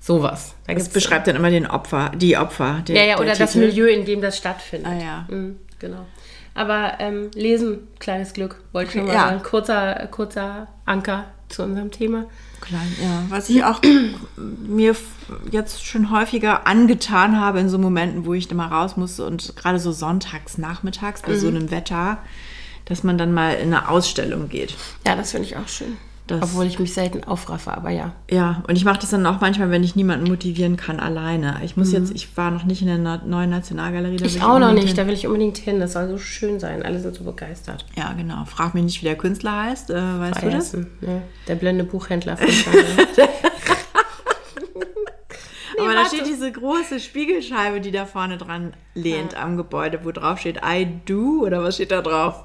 sowas. Da Das beschreibt dann immer den Opfer, die Opfer. Der, ja, ja, der oder das Titel. Milieu, in dem das stattfindet. Ah, ja. Mhm, genau. Aber ähm, lesen, kleines Glück, wollte ich schon mal Ja. sagen. Kurzer, kurzer Anker zu unserem Thema. Klein, ja. Was ich auch mir jetzt schon häufiger angetan habe in so Momenten, wo ich immer raus musste und gerade so sonntags, nachmittags bei so einem Wetter, dass man dann mal in eine Ausstellung geht. Ja, das finde ich auch schön. Das- Obwohl ich mich selten aufraffe, aber ja. Ja, und ich mache das dann auch manchmal, wenn ich niemanden motivieren kann, alleine. Ich muss jetzt, ich war noch nicht in der Na neuen Nationalgalerie. da Ich auch noch nicht, hin. da will ich unbedingt hin. Das soll so schön sein. Alle sind so begeistert. Ja, genau. Frag mich nicht, wie der Künstler heißt. Äh, weißt du das? Essen, ne? Der blinde Buchhändler von Shanghai. Aber da warte. steht diese große Spiegelscheibe, die da vorne dran lehnt am Gebäude, wo drauf steht I do oder was steht da drauf?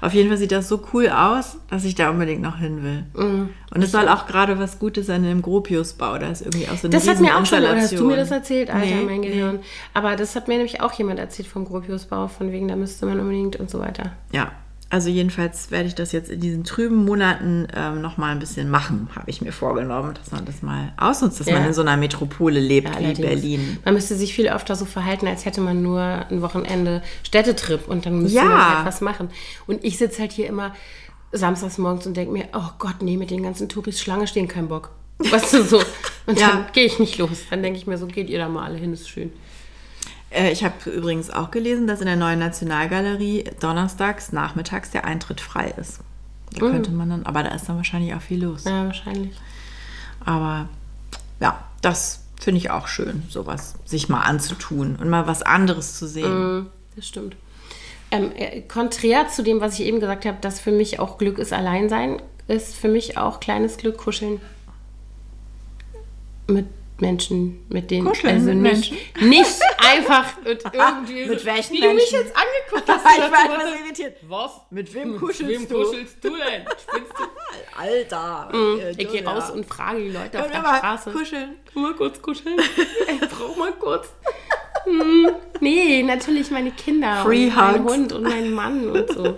Auf jeden Fall sieht das so cool aus, dass ich da unbedingt noch hin will. Mhm. Und es soll auch gerade was Gutes sein im Gropiusbau. Da ist irgendwie auch so eine Das hat mir auch schon, oder hast du mir das erzählt, Alter, Nee, mein nee. Gehirn. Aber das hat mir nämlich auch jemand erzählt vom Gropiusbau, von wegen, da müsste man unbedingt und so weiter. Ja, also jedenfalls werde ich das jetzt in diesen trüben Monaten ähm, noch mal ein bisschen machen, habe ich mir vorgenommen, dass man das mal ausnutzt, dass Ja. man in so einer Metropole lebt Ja, wie allerdings. Berlin. Man müsste sich viel öfter so verhalten, als hätte man nur ein Wochenende Städtetrip und dann müsste Ja. man halt was machen. Und ich sitze halt hier immer samstags morgens und denke mir, oh Gott, nee, mit den ganzen Touris Schlange stehen, kein Bock. Weißt du, so. Und dann gehe ich nicht los. Dann denke ich mir so, geht ihr da mal alle hin, ist schön. Äh, ich habe übrigens auch gelesen, dass in der neuen Nationalgalerie donnerstags nachmittags der Eintritt frei ist. Da könnte man dann, aber da ist dann wahrscheinlich auch viel los. Ja, wahrscheinlich. Aber ja, das finde ich auch schön, sowas sich mal anzutun und mal was anderes zu sehen. Mhm, Das stimmt. Ähm, äh, konträr zu dem, was ich eben gesagt habe, dass für mich auch Glück ist Alleinsein, ist für mich auch kleines Glück kuscheln mit Menschen, mit denen Kuscheln also mit nicht, nicht einfach mit irgendwie Mit welchen wie du mich Menschen? jetzt angeguckt hast. ich war etwas irritiert. Was? Mit wem Mit kuschelst wem du? kuschelst du denn? Spinnst du? Alter. äh, Ich gehe raus und frage die Leute auf Können wir der mal Straße. kuscheln. Kann mal kurz kuscheln? Ich brauch mal kurz. Hm, nee, natürlich meine Kinder Free und mein Hugs. Hund und mein Mann und so.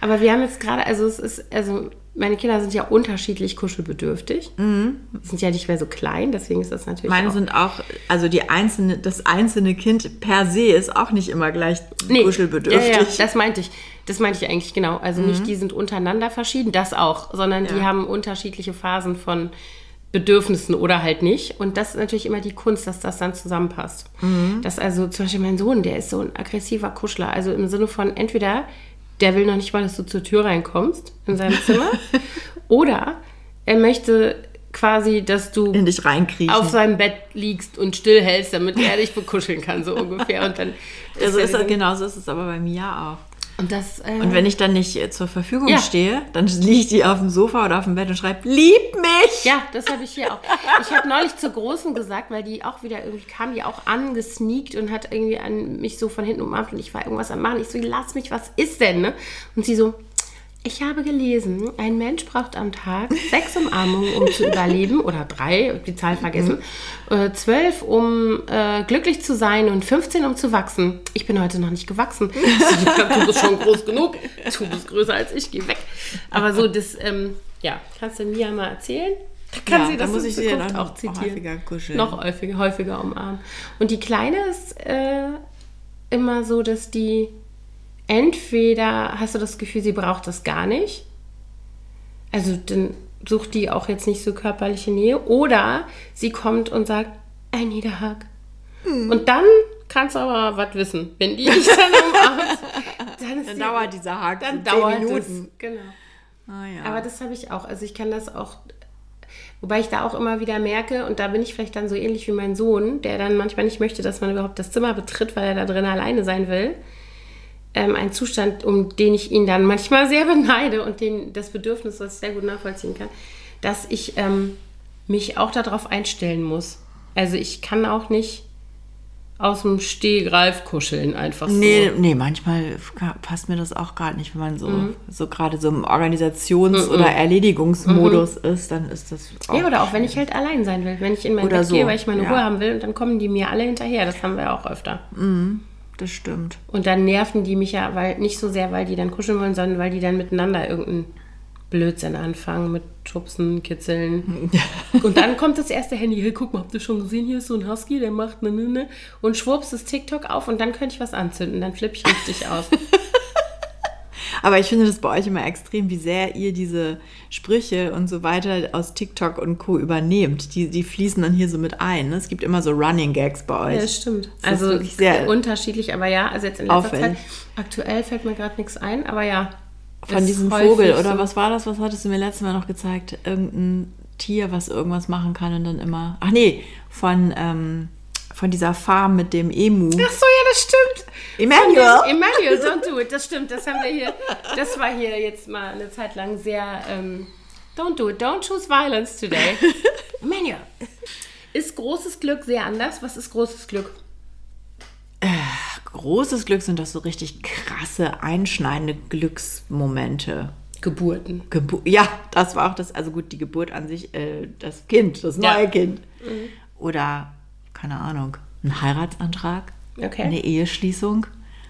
Aber wir haben jetzt gerade, also es ist, also meine Kinder sind ja unterschiedlich kuschelbedürftig. Die sind ja nicht mehr so klein, deswegen ist das natürlich Mhm. Meine auch, sind auch, also die einzelne, das einzelne Kind per se ist auch nicht immer gleich Nee, kuschelbedürftig. Ja, ja, das meinte ich. Das meinte ich eigentlich genau. Also nicht, die sind untereinander verschieden, das auch, sondern die Ja. haben unterschiedliche Phasen von Bedürfnissen oder halt nicht. Und das ist natürlich immer die Kunst, dass das dann zusammenpasst. Dass also zum Beispiel mein Sohn, der ist so ein aggressiver Kuschler. Also im Sinne von entweder der will noch nicht mal, dass du zur Tür reinkommst in seinem Zimmer, oder er möchte quasi, dass du in dich reinkriechen. auf seinem Bett liegst und stillhältst, damit er dich bekuscheln kann, so ungefähr. Und dann also er ist das, diese- genau so ist es aber bei mir auch. Und das, äh, Und wenn ich dann nicht äh, zur Verfügung Ja. stehe, dann liegt die auf dem Sofa oder auf dem Bett und schreibt, lieb mich! ja, das habe ich hier auch. Ich habe neulich zur Großen gesagt, weil die auch wieder irgendwie kam, die auch angesneakt und hat irgendwie an mich so von hinten umarmt und ich war irgendwas am machen. Ich so, lass mich, was ist denn? Ne? Und sie so, ich habe gelesen, ein Mensch braucht am Tag sechs Umarmungen, um zu überleben, oder drei, ich die Zahl vergessen, äh, zwölf, um äh, glücklich zu sein und 15, um zu wachsen. Ich bin heute noch nicht gewachsen. du bist schon groß genug. Du bist größer als ich, geh weg. Aber so, das, ähm, ja, kannst du Mia mal erzählen? Kann Ja, sie da das muss ich Zukunft dann auch noch zitieren? häufiger kuscheln. Noch häufiger, häufiger umarmen. Und die Kleine ist äh, immer so, dass die entweder hast du das Gefühl, sie braucht das gar nicht. Also dann sucht die auch jetzt nicht so körperliche Nähe. Oder sie kommt und sagt, a hug. Hm. Und dann kannst du aber was wissen. Wenn die dich dann umarmt, dann ist Dann die, dauert dieser Haken dann dauert Minuten. es. Genau. Ah, ja. Aber das habe ich auch. Also ich kann das auch, wobei ich da auch immer wieder merke, und da bin ich vielleicht dann so ähnlich wie mein Sohn, der dann manchmal nicht möchte, dass man überhaupt das Zimmer betritt, weil er da drin alleine sein will. Ähm, ein Zustand, um den ich ihn dann manchmal sehr beneide und den, das Bedürfnis, was ich sehr gut nachvollziehen kann, dass ich ähm, mich auch darauf einstellen muss. Also ich kann auch nicht aus dem Stehgreif kuscheln, einfach so. Nee, nee, manchmal passt mir das auch gerade nicht, wenn man so, so gerade so im Organisations- oder Erledigungsmodus ist, dann ist das auch. Ja, oder auch wenn ich halt allein sein will. Wenn ich in mein Oder Bett so, gehe, weil ich meine ja. Ruhe haben will und dann kommen die mir alle hinterher. Das haben wir auch öfter. Das stimmt. Und dann nerven die mich ja, weil nicht so sehr, weil die dann kuscheln wollen, sondern weil die dann miteinander irgendeinen Blödsinn anfangen mit Schubsen, Kitzeln. Und dann kommt das erste Handy. Hey, guck mal, habt ihr schon gesehen? Hier ist so ein Husky, der macht ne, ne, ne. Und schwupps ist TikTok auf und dann könnte ich was anzünden. Dann flippe ich richtig aus. Aber ich finde das bei euch immer extrem, wie sehr ihr diese Sprüche und so weiter aus TikTok und Co. übernehmt. Die, die fließen dann hier so mit ein. Ne? Es gibt immer so Running Gags bei euch. Ja, das stimmt. Das also sehr unterschiedlich, aber ja, also jetzt in letzter auffällig. Zeit. Aktuell fällt mir gerade nichts ein, aber ja. Von diesem Vogel, oder so. was war das? Was hattest du mir letztes Mal noch gezeigt? Irgendein Tier, was irgendwas machen kann und dann immer. Ach nee, von, ähm, von dieser Farm mit dem Emu. Ach so, ja, das stimmt. Emmanuel. Emmanuel, don't do it. Das stimmt, das haben wir hier. Das war hier jetzt mal eine Zeit lang sehr. Ähm, don't do it, don't choose violence today. Emmanuel. Ist großes Glück sehr anders? Was ist großes Glück? Großes Glück sind das so richtig krasse, einschneidende Glücksmomente. Geburten. Gebu ja, das war auch das, also gut, die Geburt an sich, äh, das Kind, das neue Ja. Kind. Oder, keine Ahnung, ein Heiratsantrag, Okay. eine Eheschließung,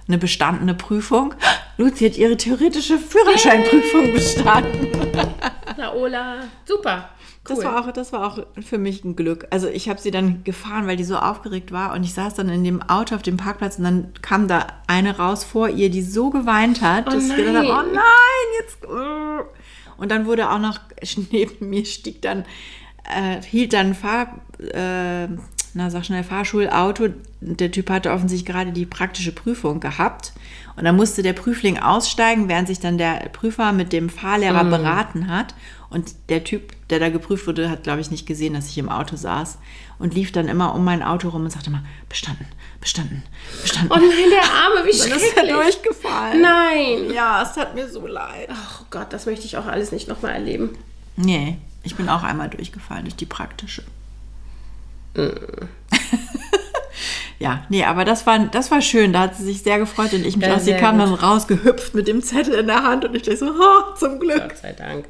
eine bestandene Prüfung. Luzi hat ihre theoretische Führerscheinprüfung bestanden. Laola, super. Cool. Das, war auch, das war auch für mich ein Glück. Also ich habe sie dann gefahren, weil die so aufgeregt war und ich saß dann in dem Auto auf dem Parkplatz und dann kam da eine raus vor ihr, die so geweint hat, Oh dass ich gedacht habe, nein. oh nein, jetzt... Und dann wurde auch noch, neben mir stieg dann, äh, hielt dann ein Fahr... Äh, na, sag schnell, Fahrschulauto. Der Typ hatte offensichtlich gerade die praktische Prüfung gehabt. Und dann musste der Prüfling aussteigen, während sich dann der Prüfer mit dem Fahrlehrer beraten hat. Und der Typ, der da geprüft wurde, hat, glaube ich, nicht gesehen, dass ich im Auto saß. Und lief dann immer um mein Auto rum und sagte immer, bestanden, bestanden, bestanden. Oh nein, der Arme, wie dann ist er schrecklich. durchgefallen. Nein. Ja, es tat mir so leid. Oh Gott, das möchte ich auch alles nicht nochmal erleben. Nee, ich bin auch einmal durchgefallen durch die praktische. ja, nee, aber das war, das war schön. Da hat sie sich sehr gefreut und ich mich Ja, auch. Sie kam gut. dann rausgehüpft mit dem Zettel in der Hand und ich dachte so, oh, zum Glück. Gott sei Dank.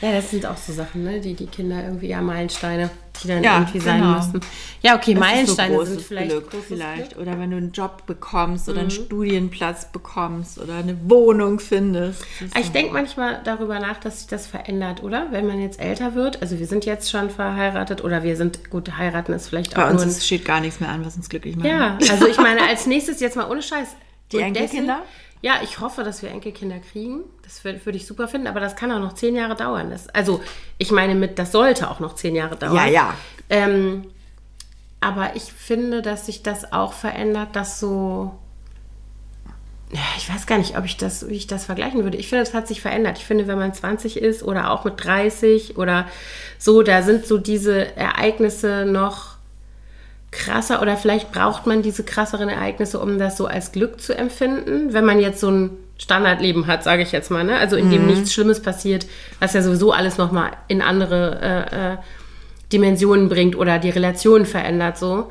Ja, das sind auch so Sachen, ne? die die Kinder irgendwie, ja, Meilensteine, die dann Ja, irgendwie sein genau. müssen. Ja, okay, Das Meilensteine so sind vielleicht Glück, vielleicht. Glück. Oder wenn du einen Job bekommst oder Mhm. einen Studienplatz bekommst oder eine Wohnung findest. Ist Ich denke manchmal darüber nach, dass sich das verändert, oder? Wenn man jetzt älter wird. Also wir sind jetzt schon verheiratet oder wir sind, gut, heiraten ist vielleicht Bei auch uns nur ein steht gar nichts mehr an, was uns glücklich macht. Ja, also ich meine, als nächstes jetzt mal ohne Scheiß. Die Enkelkinder? Ja, ich hoffe, dass wir Enkelkinder kriegen. Das würde würd ich super finden, aber das kann auch noch zehn Jahre dauern. Das, also ich meine, mit, das sollte auch noch zehn Jahre dauern. Ja, ja. Ähm, aber ich finde, dass sich das auch verändert, dass so. Ich weiß gar nicht, ob ich das, wie ich das vergleichen würde. Ich finde, es hat sich verändert. Ich finde, wenn man 20 ist oder auch mit 30 oder so, da sind so diese Ereignisse noch krasser oder vielleicht braucht man diese krasseren Ereignisse, um das so als Glück zu empfinden, wenn man jetzt so ein Standardleben hat, sage ich jetzt mal, ne? also in dem nichts Schlimmes passiert, was ja sowieso alles nochmal in andere äh, äh, Dimensionen bringt oder die Relation verändert so.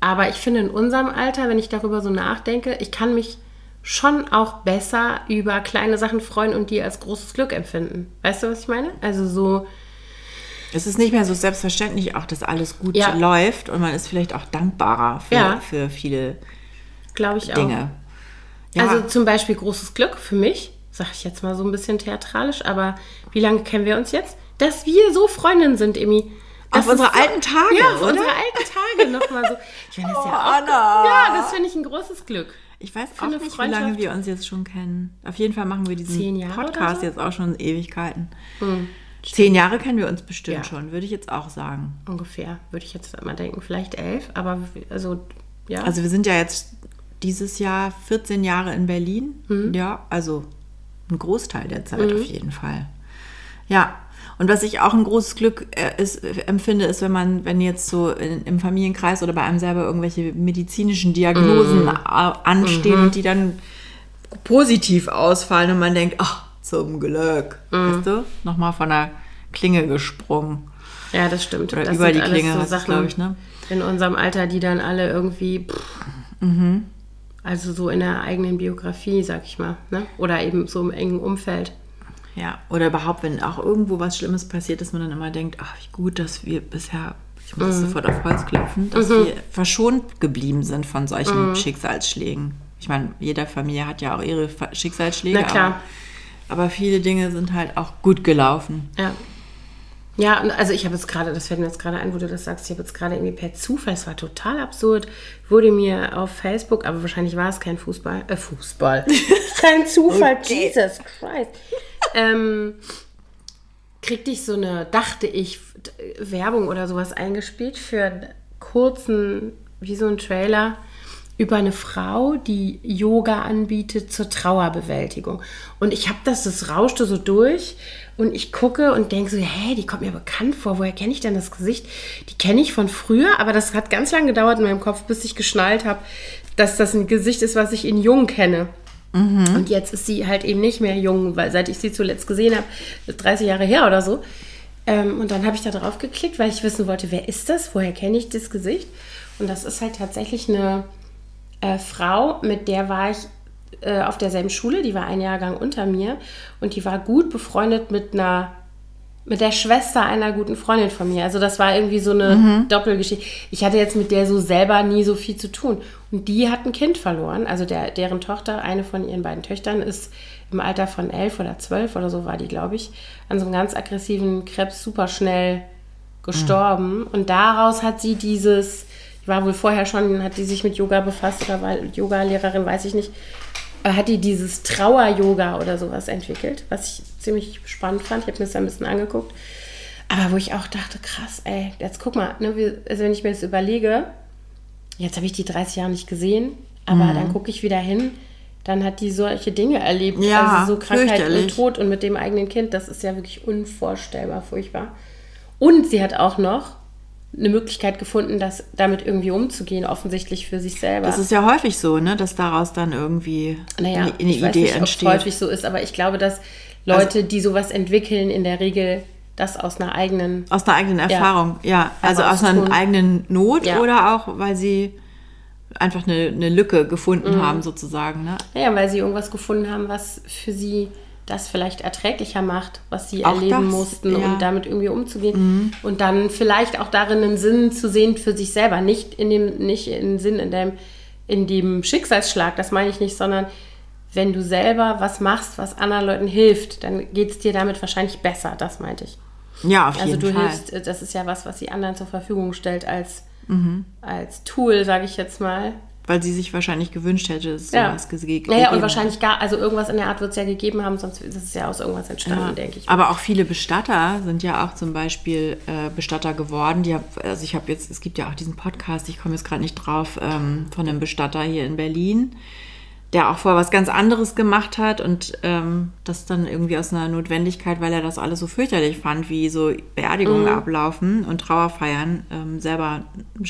Aber ich finde in unserem Alter, wenn ich darüber so nachdenke, ich kann mich schon auch besser über kleine Sachen freuen und die als großes Glück empfinden. Weißt du, was ich meine? Also so, Es ist nicht mehr so selbstverständlich auch, dass alles gut Ja. läuft und man ist vielleicht auch dankbarer für, Ja. für viele glaube ich auch. Dinge. Ja, Also zum Beispiel großes Glück für mich, sage ich jetzt mal so ein bisschen theatralisch, aber wie lange kennen wir uns jetzt? Dass wir so Freundinnen sind, Emi. Das Auf unsere so- alten Tage, Ja, auf oder? unsere alten Tage nochmal so. Ich meine, das Oh, ja auch, Anna. Ja, das finde ich ein großes Glück. ich weiß auch nicht, wie lange wir uns jetzt schon kennen. Auf jeden Fall machen wir diesen Zehn Jahre oder Podcast jetzt auch schon Ewigkeiten. Zehn Jahre kennen wir uns bestimmt Ja. schon, würde ich jetzt auch sagen. Ungefähr, würde ich jetzt mal denken. Vielleicht elf, aber also, ja. Also wir sind ja jetzt dieses Jahr 14 Jahre in Berlin. Mhm. Ja, also ein Großteil der Zeit auf jeden Fall. Ja. Und was ich auch ein großes Glück äh, ist, äh, empfinde, ist, wenn man, wenn jetzt so in, im Familienkreis oder bei einem selber irgendwelche medizinischen Diagnosen Mhm. anstehen und die dann positiv ausfallen und man denkt, ach, zum Glück. Mhm. Weißt du? Nochmal von der Klinge gesprungen. ja, das stimmt. Oder das über die Klinge, so heißt es, Sachen glaub ich, ne? in unserem Alter, die dann alle irgendwie, pff, also so in der eigenen Biografie, sag ich mal, ne? oder eben so im engen Umfeld. Ja, oder überhaupt, wenn auch irgendwo was Schlimmes passiert, dass man dann immer denkt, ach, wie gut, dass wir bisher, ich muss Mhm. sofort auf Holz klopfen, dass wir verschont geblieben sind von solchen Mhm. Schicksalsschlägen. Ich meine, jede Familie hat ja auch ihre Schicksalsschläge. Na klar. Aber, viele Dinge sind halt auch gut gelaufen. Ja. Ja, also ich habe jetzt gerade, das fällt mir jetzt gerade ein, wo du das sagst, ich habe jetzt gerade irgendwie per Zufall, es war total absurd, wurde mir auf Facebook, aber wahrscheinlich war es kein Fußball, äh, Fußball, kein Zufall, okay. Jesus Christ, ähm, kriegte ich so eine, dachte ich, Werbung oder sowas eingespielt für einen kurzen, wie so ein Trailer, über eine Frau, die Yoga anbietet zur Trauerbewältigung. Und ich habe das, das rauschte so durch und ich gucke und denke so, hä, die kommt mir bekannt vor. Woher kenne ich denn das Gesicht? Die kenne ich von früher, aber das hat ganz lange gedauert in meinem Kopf, bis ich geschnallt habe, dass das ein Gesicht ist, was ich in Jung kenne. Mhm. Und jetzt ist sie halt eben nicht mehr jung, weil seit ich sie zuletzt gesehen habe, 30 Jahre her oder so. Ähm, und dann habe ich da drauf geklickt, weil ich wissen wollte, wer ist das? Woher kenne ich das Gesicht? Und das ist halt tatsächlich eine äh, Frau, mit der war ich äh, auf derselben Schule, die war ein Jahrgang unter mir und die war gut befreundet mit einer mit der Schwester einer guten Freundin von mir. Also das war irgendwie so eine mhm. Doppelgeschichte. Ich hatte jetzt mit der so selber nie so viel zu tun. Und die hat ein Kind verloren. Also der, deren Tochter, eine von ihren beiden Töchtern, ist im Alter von elf oder zwölf oder so war die, glaube ich, an so einem ganz aggressiven Krebs super schnell gestorben. Mhm. Und daraus hat sie dieses, war wohl vorher schon, hat die sich mit Yoga befasst oder war Yoga-Lehrerin, weiß ich nicht, äh, hat die dieses Trauer-Yoga oder sowas entwickelt, was ich ziemlich spannend fand. Ich habe mir das ein bisschen angeguckt. Aber wo ich auch dachte, krass, ey, jetzt guck mal, ne, also wenn ich mir das überlege, jetzt habe ich die 30 Jahre nicht gesehen, aber mhm. dann gucke ich wieder hin, dann hat die solche Dinge erlebt. Ja, also so Krankheit und Tod und mit dem eigenen Kind, das ist ja wirklich unvorstellbar furchtbar. Und sie hat auch noch eine Möglichkeit gefunden, das damit irgendwie umzugehen, offensichtlich für sich selber. Das ist ja häufig so, ne, dass daraus dann irgendwie naja, eine, eine ich Idee weiß nicht, entsteht. Ob häufig so ist, aber ich glaube, dass Leute, also, die sowas entwickeln, in der Regel das aus einer eigenen aus einer eigenen Erfahrung, ja, ja. also aus einer eigenen Not ja. oder auch weil sie einfach eine, eine Lücke gefunden mhm. haben sozusagen, ne? Ja, weil sie irgendwas gefunden haben, was für sie das vielleicht erträglicher macht, was sie auch erleben das, mussten ja. und damit irgendwie umzugehen mhm. und dann vielleicht auch darin einen Sinn zu sehen für sich selber, nicht in dem nicht in Sinn in dem in dem Schicksalsschlag, das meine ich nicht, sondern wenn du selber was machst, was anderen Leuten hilft, dann geht es dir damit wahrscheinlich besser, das meinte ich. Ja, auf also jeden Fall. Also du hilfst, das ist ja was, was sie anderen zur Verfügung stellt als mhm. als Tool, sage ich jetzt mal, weil sie sich wahrscheinlich gewünscht hätte, dass ja. sowas gegeben Naja, und wahrscheinlich gar, also irgendwas in der Art wird es ja gegeben haben, sonst ist es ja aus irgendwas entstanden, ja. denke ich. Aber auch viele Bestatter sind ja auch zum Beispiel äh, Bestatter geworden. Die hab, also ich habe jetzt, es gibt ja auch diesen Podcast, ich komme jetzt gerade nicht drauf, ähm, von einem Bestatter hier in Berlin der auch vorher was ganz anderes gemacht hat und ähm, das dann irgendwie aus einer Notwendigkeit, weil er das alles so fürchterlich fand, wie so Beerdigungen mhm. ablaufen und Trauerfeiern, ähm, selber ein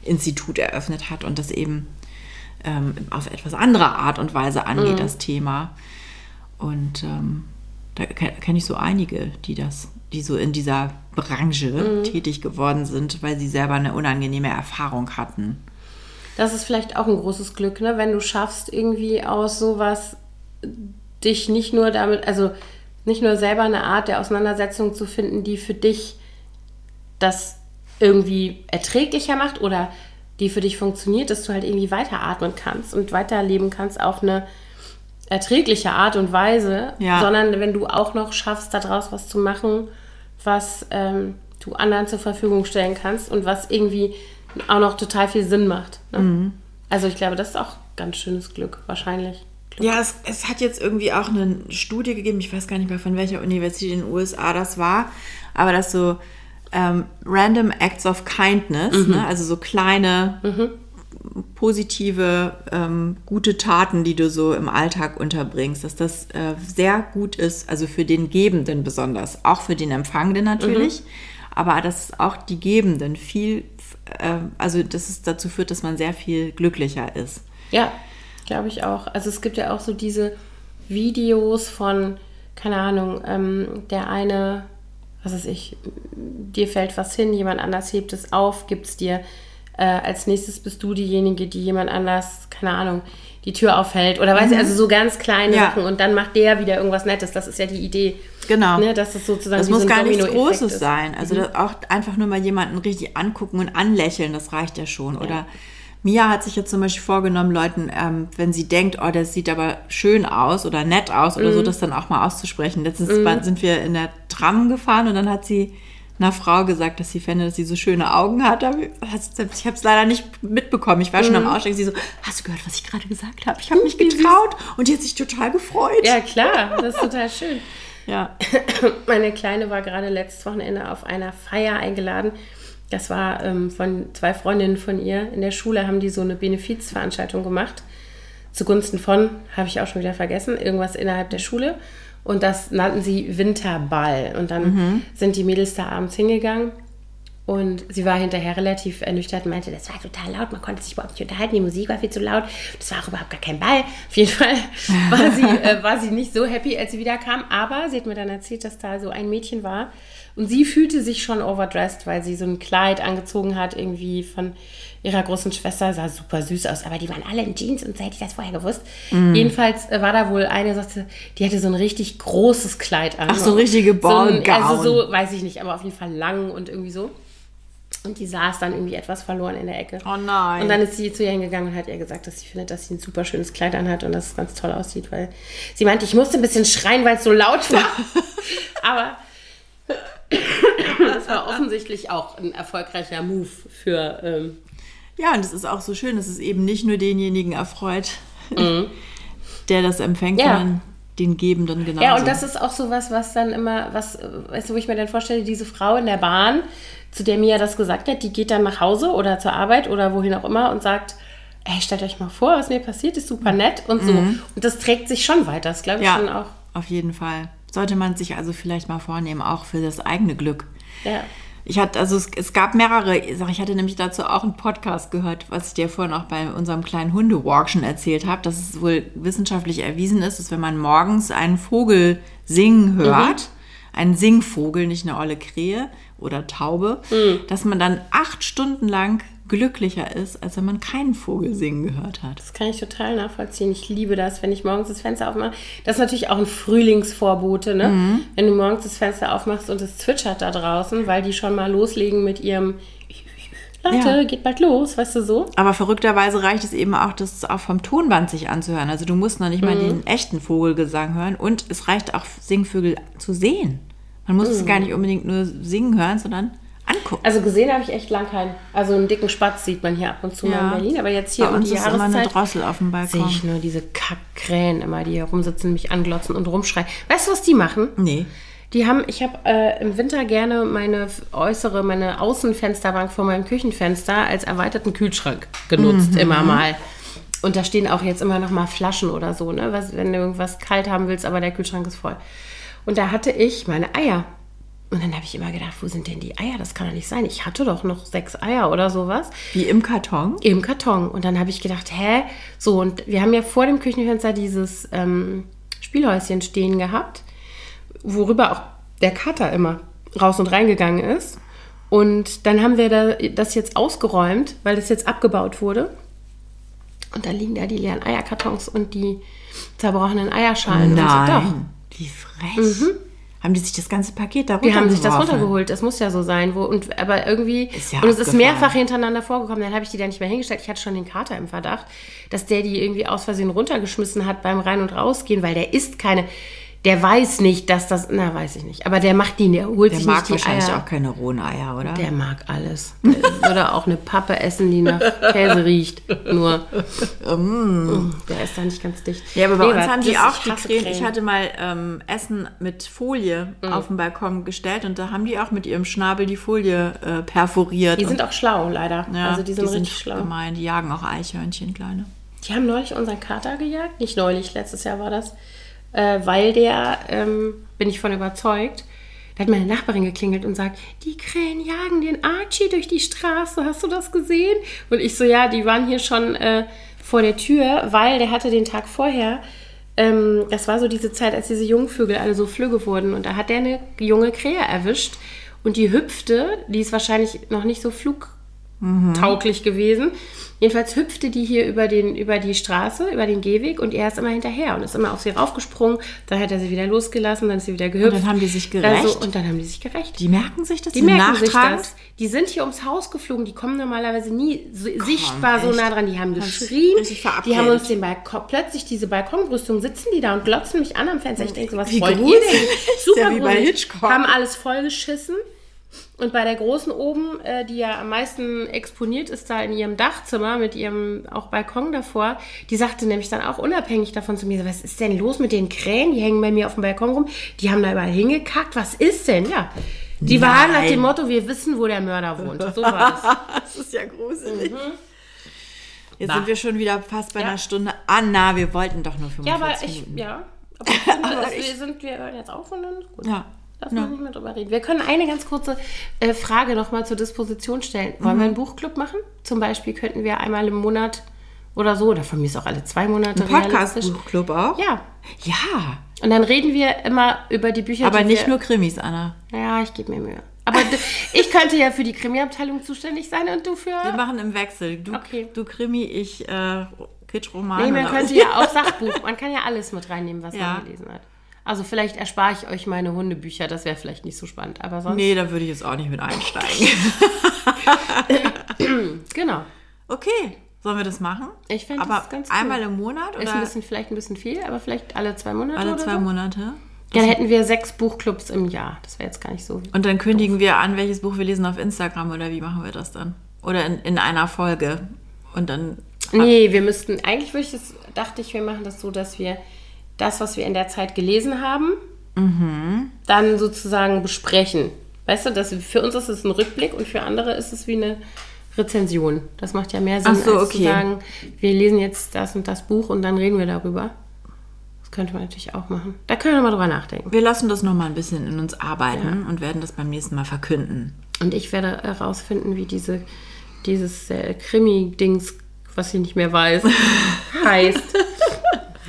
Bestattungsinstitut eröffnet hat und das eben ähm, auf etwas andere Art und Weise angeht, mhm. das Thema. Und ähm, da kenne ich so einige, die das, die so in dieser Branche mhm. tätig geworden sind, weil sie selber eine unangenehme Erfahrung hatten das ist vielleicht auch ein großes Glück, ne? wenn du schaffst, irgendwie aus sowas dich nicht nur damit, also nicht nur selber eine Art der Auseinandersetzung zu finden, die für dich das irgendwie erträglicher macht oder die für dich funktioniert, dass du halt irgendwie weiteratmen kannst und weiterleben kannst auf eine erträgliche Art und Weise, ja. sondern wenn du auch noch schaffst, daraus was zu machen, was ähm, du anderen zur Verfügung stellen kannst und was irgendwie auch noch total viel Sinn macht. Ne? Mhm. Also ich glaube, das ist auch ganz schönes Glück, wahrscheinlich. Glück. Ja, es, es, hat jetzt irgendwie auch eine Studie gegeben, ich weiß gar nicht mehr von welcher Universität in den USA das war, aber das so ähm, Random Acts of Kindness, mhm. ne? also so kleine mhm. positive, ähm, gute Taten, die du so im Alltag unterbringst, dass das äh, sehr gut ist, also für den Gebenden besonders, auch für den Empfangenden natürlich, mhm. aber dass auch die Gebenden viel äh, also dass es dazu führt, dass man sehr viel glücklicher ist. Ja, glaube ich auch. Also es gibt ja auch so diese Videos von, keine Ahnung, ähm, der eine, was weiß ich, dir fällt was hin, jemand anders hebt es auf, gibt es dir. Äh, als nächstes bist du diejenige, die jemand anders, keine Ahnung, die Tür aufhält oder weiß mhm. ich, also so ganz kleine ja. Sachen und dann macht der wieder irgendwas Nettes. Das ist ja die Idee. Genau. Ne, dass es sozusagen das muss so gar nichts Großes ist. sein. Also mhm. auch einfach nur mal jemanden richtig angucken und anlächeln, das reicht ja schon. Ja. Oder Mia hat sich jetzt zum Beispiel vorgenommen, Leuten, ähm, wenn sie denkt, oh, das sieht aber schön aus oder nett aus oder Mhm. so, das dann auch mal auszusprechen. Letztens war- sind wir in der Tram gefahren und dann hat sie einer Frau gesagt, dass sie fände, dass sie so schöne Augen hat. Ich habe es leider nicht mitbekommen. Ich war schon am Mhm. Aussteigen. Sie so, hast du gehört, was ich gerade gesagt habe? Ich habe mich getraut und die hat sich total gefreut. Ja, klar, das ist total schön. ja. Meine Kleine war gerade letztes Wochenende auf einer Feier eingeladen. Das war ähm, von zwei Freundinnen von ihr. In der Schule haben die so eine Benefizveranstaltung gemacht. Zugunsten von, habe ich auch schon wieder vergessen, irgendwas innerhalb der Schule. Und das nannten sie Winterball. Und dann sind die Mädels da abends hingegangen. Und sie war hinterher relativ ernüchtert und meinte, das war total laut, man konnte sich überhaupt nicht unterhalten, die Musik war viel zu laut, das war auch überhaupt gar kein Ball. Auf jeden Fall war sie, äh, war sie nicht so happy, als sie wiederkam, aber sie hat mir dann erzählt, dass da so ein Mädchen war und sie fühlte sich schon overdressed, weil sie so ein Kleid angezogen hat, irgendwie von ihrer großen Schwester, sah super süß aus, aber die waren alle in Jeans und so hätte ich das vorher gewusst. Jedenfalls äh, war da wohl eine, sagte, die hatte so ein richtig großes Kleid an. Ach, so richtige So Ballgown. Also so, weiß ich nicht, aber auf jeden Fall lang und irgendwie so. Und die saß dann irgendwie etwas verloren in der Ecke. Oh nein. Und dann ist sie zu ihr hingegangen und hat ihr gesagt, dass sie findet, dass sie ein super schönes Kleid anhat und dass es ganz toll aussieht, weil sie meinte, ich musste ein bisschen schreien, weil es so laut war. Aber das war offensichtlich auch ein erfolgreicher Move für. Ähm, Ja, und es ist auch so schön, dass es eben nicht nur denjenigen erfreut, der das empfängt, Mhm. Ja. sondern den Gebenden genauso. Ja, und das ist auch so was, was dann immer, was, weißt du, wo ich mir dann vorstelle, diese Frau in der Bahn, zu der Mia das gesagt hat, die geht dann nach Hause oder zur Arbeit oder wohin auch immer und sagt, ey, stellt euch mal vor, was mir passiert, ist super nett und so. Und das trägt sich schon weiter, das glaube ich ja, schon auch. auf jeden Fall. Sollte man sich also vielleicht mal vornehmen, auch für das eigene Glück. Ja. Ich hatte, also es, es gab mehrere, ich hatte nämlich dazu auch einen Podcast gehört, was ich dir vorhin auch bei unserem kleinen Hundewalk schon erzählt habe, dass es wohl wissenschaftlich erwiesen ist, dass wenn man morgens einen Vogel singen hört, einen Singvogel, nicht eine olle Krähe oder Taube, dass man dann acht Stunden lang glücklicher ist, als wenn man keinen Vogel singen gehört hat. Das kann ich total nachvollziehen. Ich liebe das, wenn ich morgens das Fenster aufmache. Das ist natürlich auch ein Frühlingsvorbote, ne? Mhm. Wenn du morgens das Fenster aufmachst und es zwitschert da draußen, weil die schon mal loslegen mit ihrem Leute, Ja. geht bald los, weißt du so? Aber verrückterweise reicht es eben auch, das auch vom Tonband sich anzuhören. Also du musst noch nicht mal Mhm. den echten Vogelgesang hören und es reicht auch, Singvögel zu sehen. Man muss es gar nicht unbedingt nur singen hören, sondern angucken. Mhm. Also gesehen habe ich echt lang keinen. Also einen dicken Spatz sieht man hier ab und zu mal in Berlin, aber jetzt hier Bei um uns die ist immer eine Drossel auf dem sehe Balkon. ich nur diese Kackkrähen immer, die hier rumsitzen, mich anglotzen und rumschreien. Weißt du, was die machen? Nee. Die haben, ich habe äh, im Winter gerne meine äußere, meine Außenfensterbank vor meinem Küchenfenster als erweiterten Kühlschrank genutzt, immer mal. Und da stehen auch jetzt immer noch mal Flaschen oder so, ne? Was, wenn du irgendwas kalt haben willst, aber der Kühlschrank ist voll. Und da hatte ich meine Eier. Und dann habe ich immer gedacht, wo sind denn die Eier? Das kann doch nicht sein. Ich hatte doch noch sechs Eier oder sowas Wie im Karton. im Karton. Und dann habe ich gedacht, hä? So, und wir haben ja vor dem Küchenfenster dieses ähm, Spielhäuschen stehen gehabt, worüber auch der Kater immer raus und reingegangen ist. Und dann haben wir da, das jetzt ausgeräumt, weil das jetzt abgebaut wurde. Und da liegen da die leeren Eierkartons und die zerbrochenen Eierschalen. Und so, doch. Nein. Wie frech. Haben die sich das ganze Paket da Die haben sich das runtergeholt, das muss ja so sein. Wo, und, aber irgendwie, Ist ja und es ist mehrfach hintereinander vorgekommen, dann habe ich die da nicht mehr hingestellt. Ich hatte schon den Kater im Verdacht, dass der die irgendwie aus Versehen runtergeschmissen hat beim Rein- und Rausgehen, weil der isst keine, der weiß nicht, dass das, na, weiß ich nicht. Aber der macht die, der holt Der sich nicht die wahrscheinlich Eier. auch keine rohen Eier, oder? Der mag alles. Der würde auch eine Pappe essen, die nach Käse riecht. Nur, mm, der ist da nicht ganz dicht. Ja, aber bei Nee, uns haben die auch ich die Krähen. Ich hatte mal ähm, Essen mit Folie auf den Balkon gestellt und da haben die auch mit ihrem Schnabel die Folie äh, perforiert. Die sind auch schlau, leider. ja, also die sind richtig schlau. gemein. Die jagen auch Eichhörnchen, kleine. Die haben neulich unseren Kater gejagt. Nicht neulich, letztes Jahr war das. Äh, weil der, ähm, bin ich von überzeugt, da hat meine Nachbarin geklingelt und sagt, die Krähen jagen den Archie durch die Straße. Hast du das gesehen? Und ich so, ja, die waren hier schon äh, vor der Tür, weil der hatte den Tag vorher, ähm, das war so diese Zeit, als diese Jungvögel alle so flügge wurden. Und da hat der eine junge Krähe erwischt. Und die hüpfte, die ist wahrscheinlich noch nicht so flugtauglich gewesen. Jedenfalls hüpfte die hier über, den, über die Straße, über den Gehweg und er ist immer hinterher und ist immer auf sie raufgesprungen. Dann hat er sie wieder losgelassen, dann ist sie wieder gehüpft. Und dann haben die sich gerecht. Also, und dann haben die sich gerecht. Die merken sich das? Die merken sich das. Die sind hier ums Haus geflogen. Die kommen normalerweise nie so sichtbar so echt? nah dran. Die haben geschrien. Die haben uns den Balkon, plötzlich diese Balkonbrüstung sitzen die da und glotzen mich an am Fenster. Ich denke so, was Wie wollt ihr gruselig. denn? Ist Super ja wie bei. Hitchcock. Haben alles vollgeschissen. Und bei der großen oben, äh, die ja am meisten exponiert ist, da in ihrem Dachzimmer mit ihrem auch Balkon davor, die sagte nämlich dann auch unabhängig davon zu mir, so, was ist denn los mit den Krähen? Die hängen bei mir auf dem Balkon rum, die haben da überall hingekackt. Was ist denn? Ja. Die waren nach Nein. dem Motto, wir wissen, wo der Mörder wohnt. So war es. Das ist ja gruselig. Jetzt Bah. sind wir schon wieder fast bei Ja. einer Stunde. Anna, wir wollten doch nur Ja, 45 aber ich, Minuten. ja. Aber ich finde, Aber wir, sind, wir hören jetzt auf und dann ist gut. Ja. Lass mal nicht mehr drüber reden. Wir können eine ganz kurze äh, Frage nochmal zur Disposition stellen. Wollen Mhm. wir einen Buchclub machen? Zum Beispiel könnten wir einmal im Monat oder so, oder von mir ist auch alle zwei Monate Ein. Podcast-Buchclub auch? Ja. Ja. Und dann reden wir immer über die Bücher, Aber die nicht wir, nur Krimis, Anna. Ja, ich gebe mir Mühe. Aber ich könnte ja für die Krimi-Abteilung zuständig sein und du für... Wir machen im Wechsel. Du, Okay. du Krimi, ich äh, Kitschroman. Nee, man könnte ja auch Sachbuch. Man kann ja alles mit reinnehmen, was Ja. man gelesen hat. Also vielleicht erspare ich euch meine Hundebücher, das wäre vielleicht nicht so spannend. Aber sonst. Nee, da würde ich jetzt auch nicht mit einsteigen. Genau. okay, sollen wir das machen? Ich fände Aber das ganz cool. einmal im Monat Ist oder ein bisschen, vielleicht ein bisschen viel, aber vielleicht alle zwei Monate. alle zwei so. Monate? Dann hätten wir sechs Buchclubs im Jahr. Das wäre jetzt gar nicht so. Und dann kündigen wir an, welches Buch wir lesen auf Instagram oder wie machen wir das dann? Oder in, in einer Folge. Und dann. Nee, wir müssten, eigentlich würde ich das, dachte ich, wir machen das so, dass wir das, was wir in der Zeit gelesen haben, Mhm. dann sozusagen besprechen. Weißt du, das, für uns ist es ein Rückblick und für andere ist es wie eine Rezension. Das macht ja mehr Sinn, so, als zu okay. sagen, wir lesen jetzt das und das Buch und dann reden wir darüber. Das könnte man natürlich auch machen. Da können wir mal drüber nachdenken. Wir lassen das nochmal ein bisschen in uns arbeiten und werden das beim nächsten Mal verkünden. Und ich werde herausfinden, wie diese, dieses äh, Krimi-Dings, was ich nicht mehr weiß, heißt.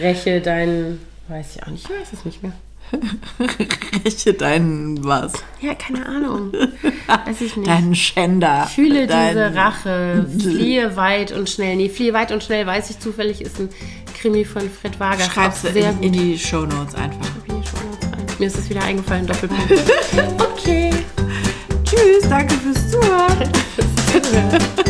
Räche deinen. Weiß ich auch nicht, ich weiß es nicht mehr. Räche deinen was? Ja, keine Ahnung. Weiß ich nicht. Deinen Schänder. Fühle Dein diese Rache. Fliehe weit und schnell. Nee, fliehe weit und schnell, weiß ich zufällig, ist ein Krimi von Fred Wager. Schreib's sehr in, in die Show Notes einfach. In die Shownotes ein. Mir ist es wieder eingefallen, Doppelpunkt. okay. Tschüss, danke fürs Zuhören. Tschüss.